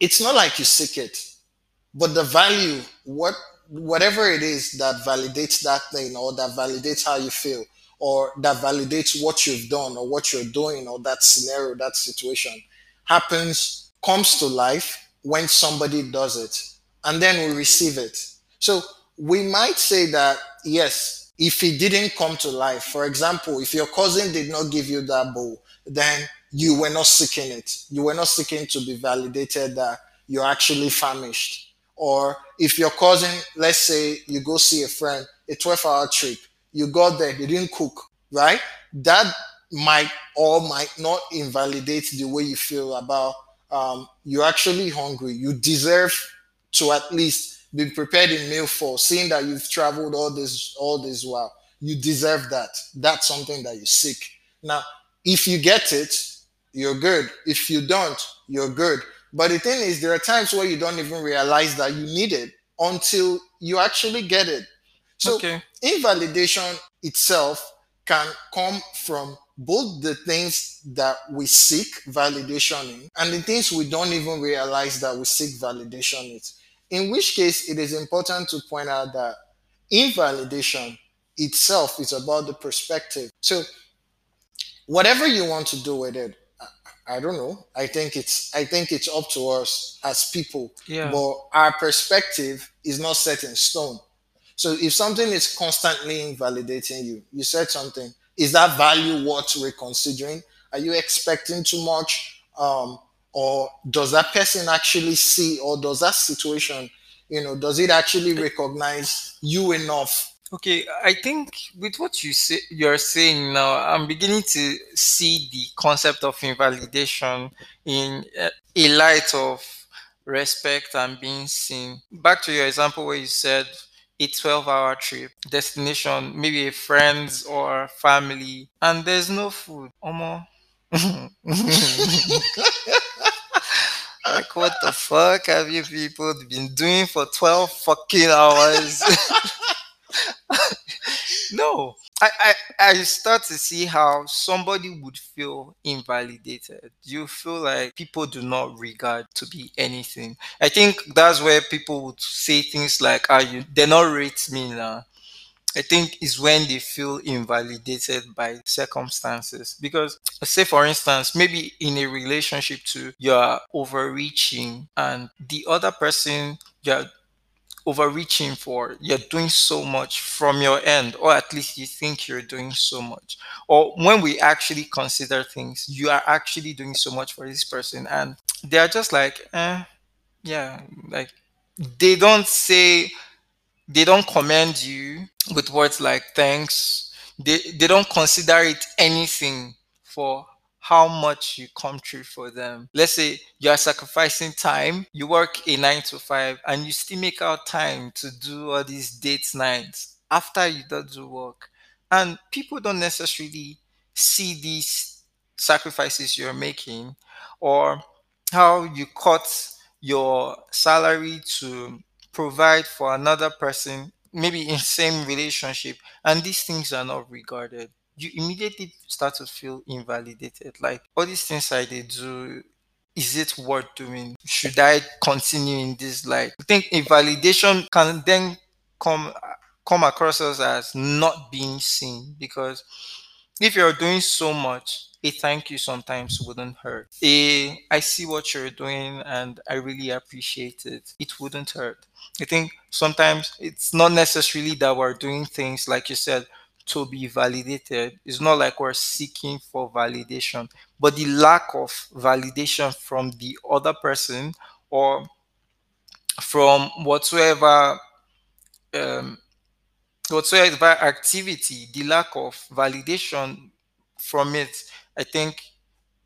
it's not like you seek it, but the value, what whatever it is that validates that thing or that validates how you feel or that validates what you've done or what you're doing or that scenario, that situation happens, comes to life when somebody does it. And then we receive it. So we might say that, yes, if it didn't come to life, for example, if your cousin did not give you that bowl, then you were not seeking it. You were not seeking to be validated that you're actually famished. Or if your cousin, let's say you go see a friend, a 12 hour trip, you got there, they didn't cook, right? That might or might not invalidate the way you feel about um, you're actually hungry. You deserve to at least be prepared in meal for seeing that you've traveled all this all this while. You deserve that. That's something that you seek. Now, if you get it, you're good. If you don't, you're good. But the thing is, there are times where you don't even realize that you need it until you actually get it. So,
Okay.
invalidation itself can come from both the things that we seek validation in and the things we don't even realize that we seek validation in. In which case, it is important to point out that invalidation itself is about the perspective. So, whatever you want to do with it, I don't know. I think it's I think it's up to us as people.
Yeah.
But our perspective is not set in stone. So if something is constantly invalidating you, you said something, is that value worth reconsidering? Are you expecting too much? Um, or does that person actually see, or does that situation, you know, does it actually recognize you enough?
Okay, I think with what you say, you're saying now, I'm beginning to see the concept of invalidation in uh, a light of respect and being seen. Back to your example where you said a 12 hour trip, destination, maybe a friends or family, and there's no food. Omo. like, what the fuck have you people been doing for 12 fucking hours? no I, I i start to see how somebody would feel invalidated. You feel like people do not regard to be anything? I think that's where people would say things like are you they not rate me now I think is when they feel invalidated by circumstances. Because, say for instance, maybe in a relationship too, you're overreaching and the other person you're overreaching for you're doing so much from your end or at least you think you're doing so much. Or when we actually consider things you are actually doing so much for this person and they're just like eh, yeah like they don't say they don't commend you with words like thanks. They they don't consider it anything for how much you come through for them. Let's say you are sacrificing time you work a nine to five and you still make out time to do all these dates nights after you don't do work. And people don't necessarily see these sacrifices you're making or how you cut your salary to provide for another person maybe in same relationship and these things are not regarded you immediately start to feel invalidated like all these things i did do is it worth doing should i continue in this life? i think invalidation can then come come across us as not being seen because if you're doing so much, a thank you sometimes wouldn't hurt. A I see what you're doing and I really appreciate it. It wouldn't hurt. I think sometimes it's not necessarily that we're doing things like you said to be validated. It's not like we're seeking for validation, but the lack of validation from the other person or from whatsoever um, whatsoever activity, the lack of validation from it, I think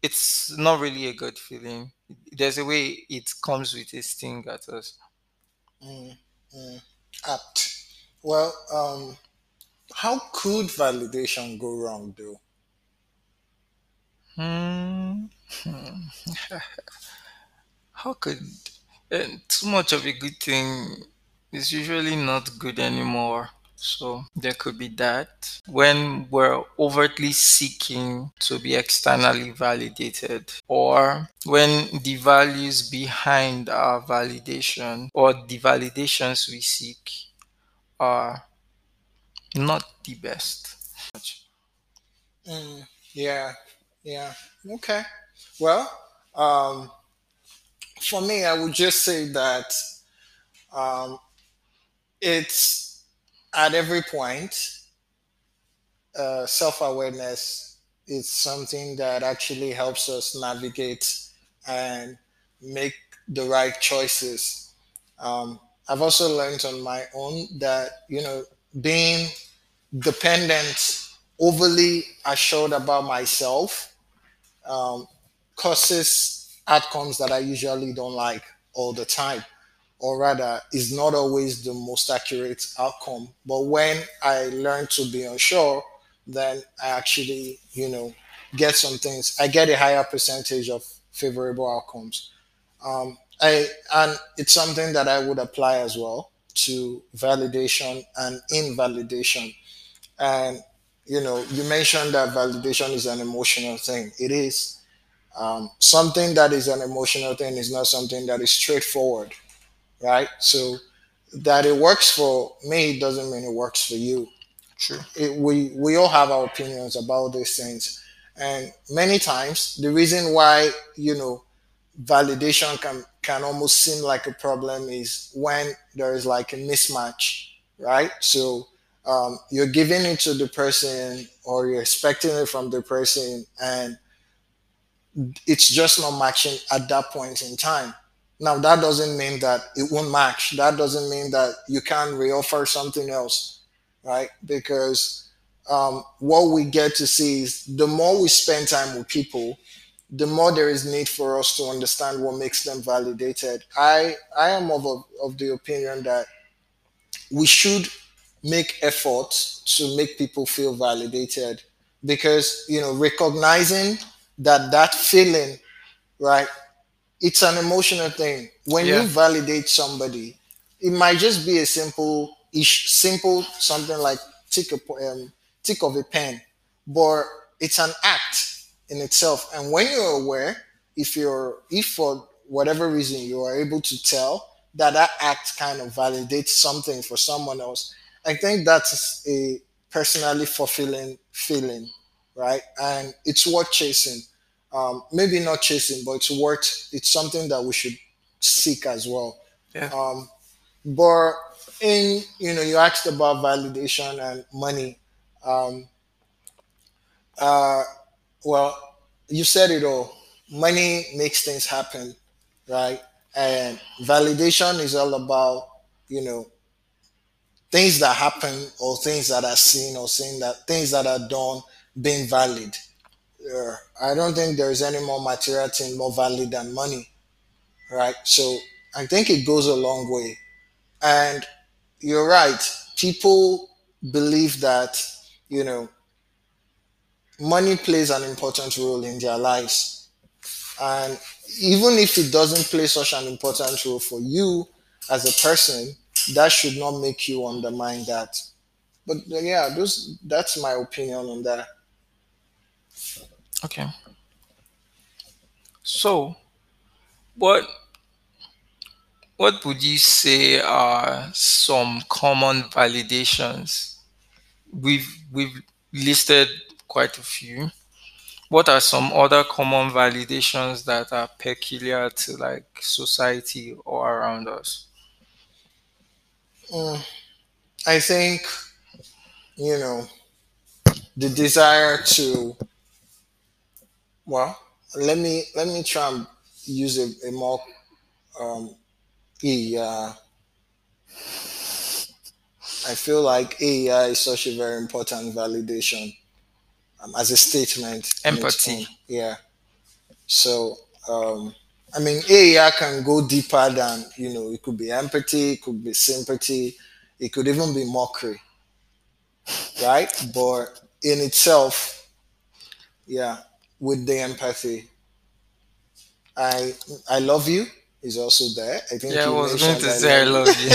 it's not really a good feeling. There's a way it comes with a sting at us.
Mm, mm, apt. Well, um, how could validation go wrong, though?
Hmm. How could uh, too much of a good thing is usually not good anymore? So there could be that when we're overtly seeking to be externally validated, or when the values behind our validation or the validations we seek are not the best.
Mm, yeah, yeah. Okay. Well, um, for me, I would just say that um, it's at every point, uh, self awareness is something that actually helps us navigate and make the right choices. Um, I've also learned on my own that, you know, being dependent overly assured about myself um, causes outcomes that I usually don't like all the time, or rather, is not always the most accurate outcome. But when I learn to be unsure, then I actually, you know, get some things. I get a higher percentage of favorable outcomes. Um, I and it's something that I would apply as well to validation and invalidation. And you know, you mentioned that validation is an emotional thing. It is um, something that is an emotional thing is not something that is straightforward, right? So that it works for me doesn't mean it works for you.
True.
It, we we all have our opinions about these things, and many times the reason why you know validation can can almost seem like a problem is when there is like a mismatch, right? So um, you're giving it to the person or you're expecting it from the person, and it's just not matching at that point in time. Now that doesn't mean that it won't match. That doesn't mean that you can't reoffer something else, right? Because um, what we get to see is the more we spend time with people, the more there is need for us to understand what makes them validated. I I am of of the opinion that we should make efforts to make people feel validated because you know recognizing that that feeling right it's an emotional thing. When you validate somebody, it might just be a simple ish, simple something like tick a um, tick of a pen, but it's an act in itself. And when you're aware, if you're if for whatever reason you are able to tell that that act kind of validates something for someone else, I think that's a personally fulfilling feeling, right? And it's worth chasing um, maybe not chasing, but it's worth. It's something that we should seek as well.
Yeah.
Um, but in you know, you asked about validation and money. Um, uh, well, you said it all. Money makes things happen, right? And validation is all about you know things that happen or things that are seen or seen that things that are done being valid. Uh, I don't think there's any more material thing more valid than money, right? So I think it goes a long way. And you're right. People believe that, you know, money plays an important role in their lives. And even if it doesn't play such an important role for you as a person, that should not make you undermine that. But yeah, those that's my opinion on that.
Okay. So, what what would you say are some common validations? We've we've listed quite a few. What are some other common validations that are peculiar to like society or around us?
Mm, I think, you know, the desire to well let me let me try and use a, a more um yeah i feel like ai is such a very important validation um, as a statement in its own
Empathy.
yeah so um i mean ai can go deeper than you know it could be empathy it could be sympathy it could even be mockery right but in itself yeah with the empathy I I love you is also there. I think
Yeah, I
you
was going to
I
say I
love
you.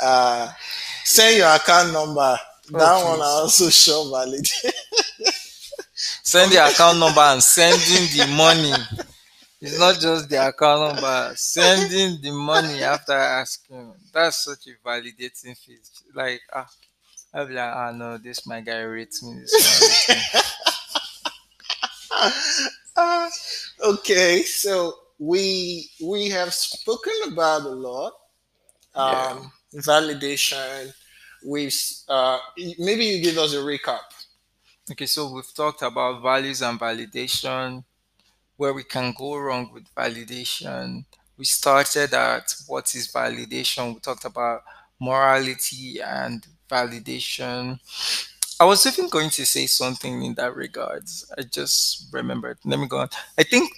uh, send your account number.
Oh
That one I also show valid.
Send the account number and sending the money. It's not just the account number, sending the money after asking. That's such a validating feat. Like, ah, I'll be like, ah, no, this my guy rates me. This one rates me.
Uh, okay, so we we have spoken about a lot.
Yeah.
Um, validation. We've uh, maybe you give us a recap.
Okay, so we've talked about values and validation, where we can go wrong with validation. We started at what is validation. We talked about morality and validation. I was even going to say something in that regards. I just remembered. Let me go on. I think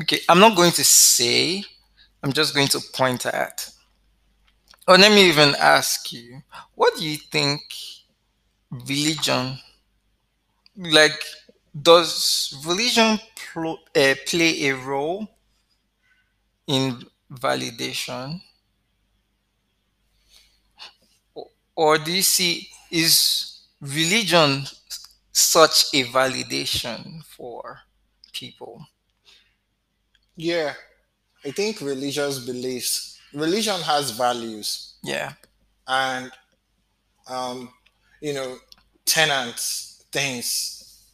okay, I'm not going to say, I'm just going to point at. Or let me even ask you, what do you think religion like does religion pl- uh, play a role in validation? Or do you see is religion such a validation for people?
Yeah, I think religious beliefs, religion has values
yeah
and, um, you know, tenants, things.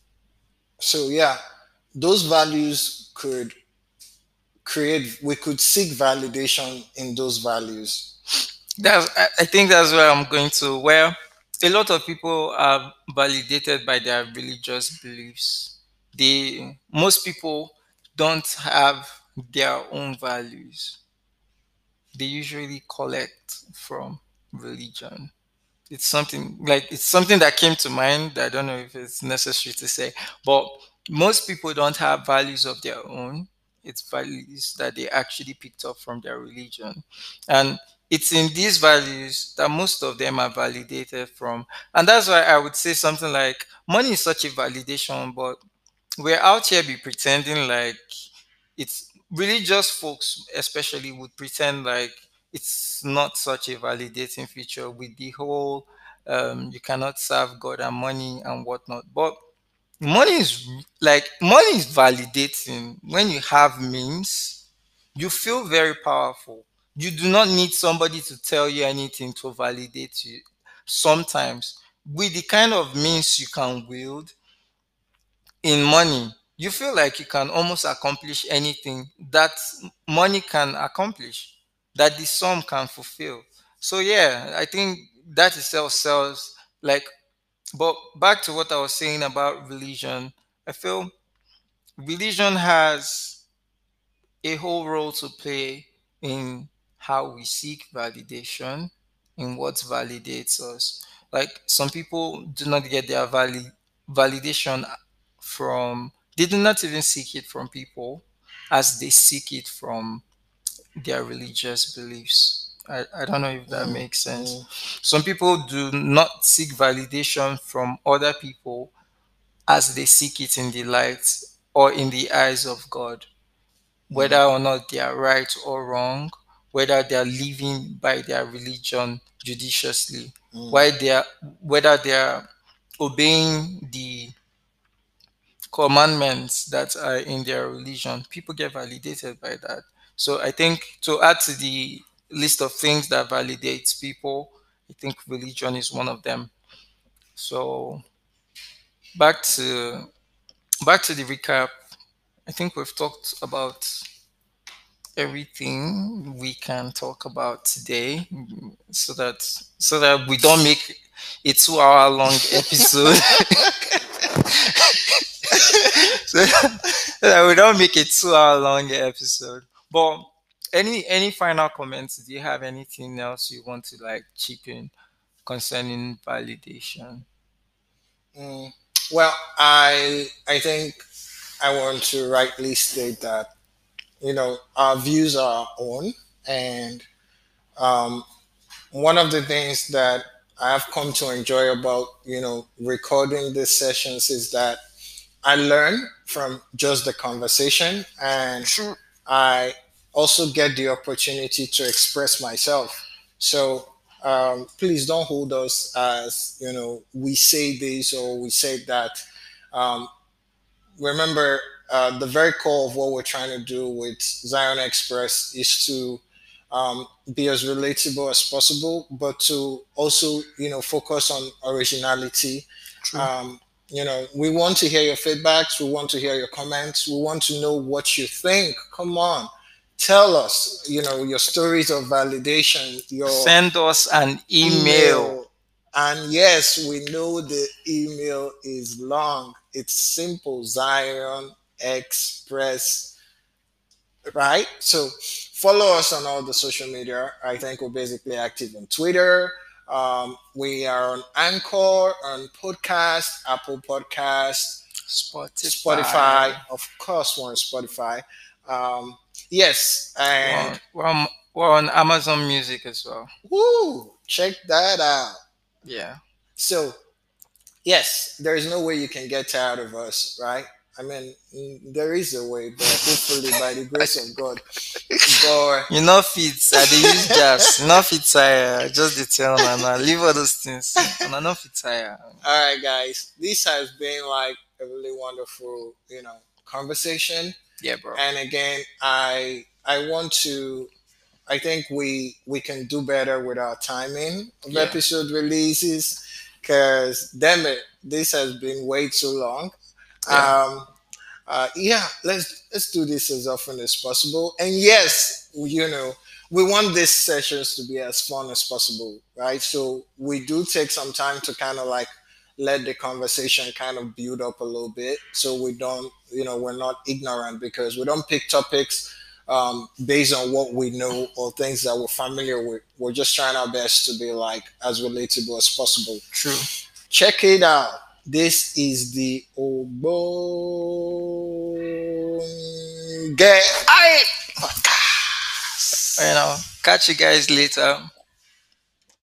So, yeah, those values could create, we could seek validation in those values.
that's i think that's where i'm going to where a lot of people are validated by their religious beliefs they most people don't have their own values they usually collect from religion. It's something like it's something that came to mind i don't know if it's necessary to say but most people don't have values of their own. It's values that they actually picked up from their religion. And it's in these values that most of them are validated from. And that's why i would say something like money is such a validation but we're out here be pretending like it's religious folks especially would pretend like it's not such a validating feature with the whole um, you cannot serve god and money and whatnot. But money is like money is validating. When you have means you feel very powerful. You do not need somebody to tell you anything to validate you. Sometimes with the kind of means you can wield in money, you feel like you can almost accomplish anything that money can accomplish, that the sum can fulfill. So yeah, I think that itself sells like but back to what I was saying about religion, I feel religion has a whole role to play in how we seek validation, in what validates us. Like some people do not get their vali- validation from, they do not even seek it from people as they seek it from their religious beliefs. I, I don't know if that
Mm,
makes sense.
mm,
Some people do not seek validation from other people as they seek it in the light or in the eyes of God whether
mm,
or not they are right or wrong, whether they are living by their religion judiciously,
mm.
why they are, whether they are obeying the commandments that are in their religion. People get validated by that. So I think to add to the list of things that validates people, I think religion is one of them. So back to back to the recap. I think we've talked about everything we can talk about today so that so that we don't make a two hour long episode so we don't make a two hour long episode. But any any final comments? Do you have anything else you want to like chip in concerning validation?
Mm. Well, I I think I want to rightly state that you know our views are our own, and um, one of the things that I've come to enjoy about you know recording these sessions is that I learn from just the conversation, and
true
I also get the opportunity to express myself. So um, please don't hold us as you know we say this or we say that. Um, remember, uh, the very core of what we're trying to do with Zion Express is to um, be as relatable as possible, but to also you know focus on originality um, you know, we want to hear your feedbacks. We want to hear your comments. We want to know what you think. Come on, tell us. You know, your stories of validation, your
send us an email
email. And yes, we know the email is long. It's simple. Zion Express, right? So follow us on all the social media. I think we're basically active on Twitter. Um, we are on Anchor, on Podcast, Apple Podcast,
Spotify.
Spotify. Of course, we're on Spotify. Um, yes, and
We're on, we're on Amazon Music as well.
woo, check that out.
Yeah.
So, yes, there is no way you can get tired of us, right? I mean, there is a way, but hopefully by the grace of God. But
You know fit, I dey use jazz. No fit tire. Just the tell Nana. Leave all those things. Nana no fit tire.
all right, guys, this has been like a really wonderful, you know, conversation.
Yeah, bro.
And again, I I want to. I think we we can do better with our timing of
Yeah.
episode releases, because damn it, this has been way too long.
Yeah.
Um, uh, yeah, let's let's do this as often as possible. And yes, you know, we want these sessions to be as fun as possible, right? So we do take some time to kind of like let the conversation kind of build up a little bit, so we don't, you know, we're not ignorant because we don't pick topics um, based on what we know or things that we're familiar with. We're just trying our best to be like as relatable as possible
True.
check it out. This is the Obonge I podcast.
You know, catch you guys later.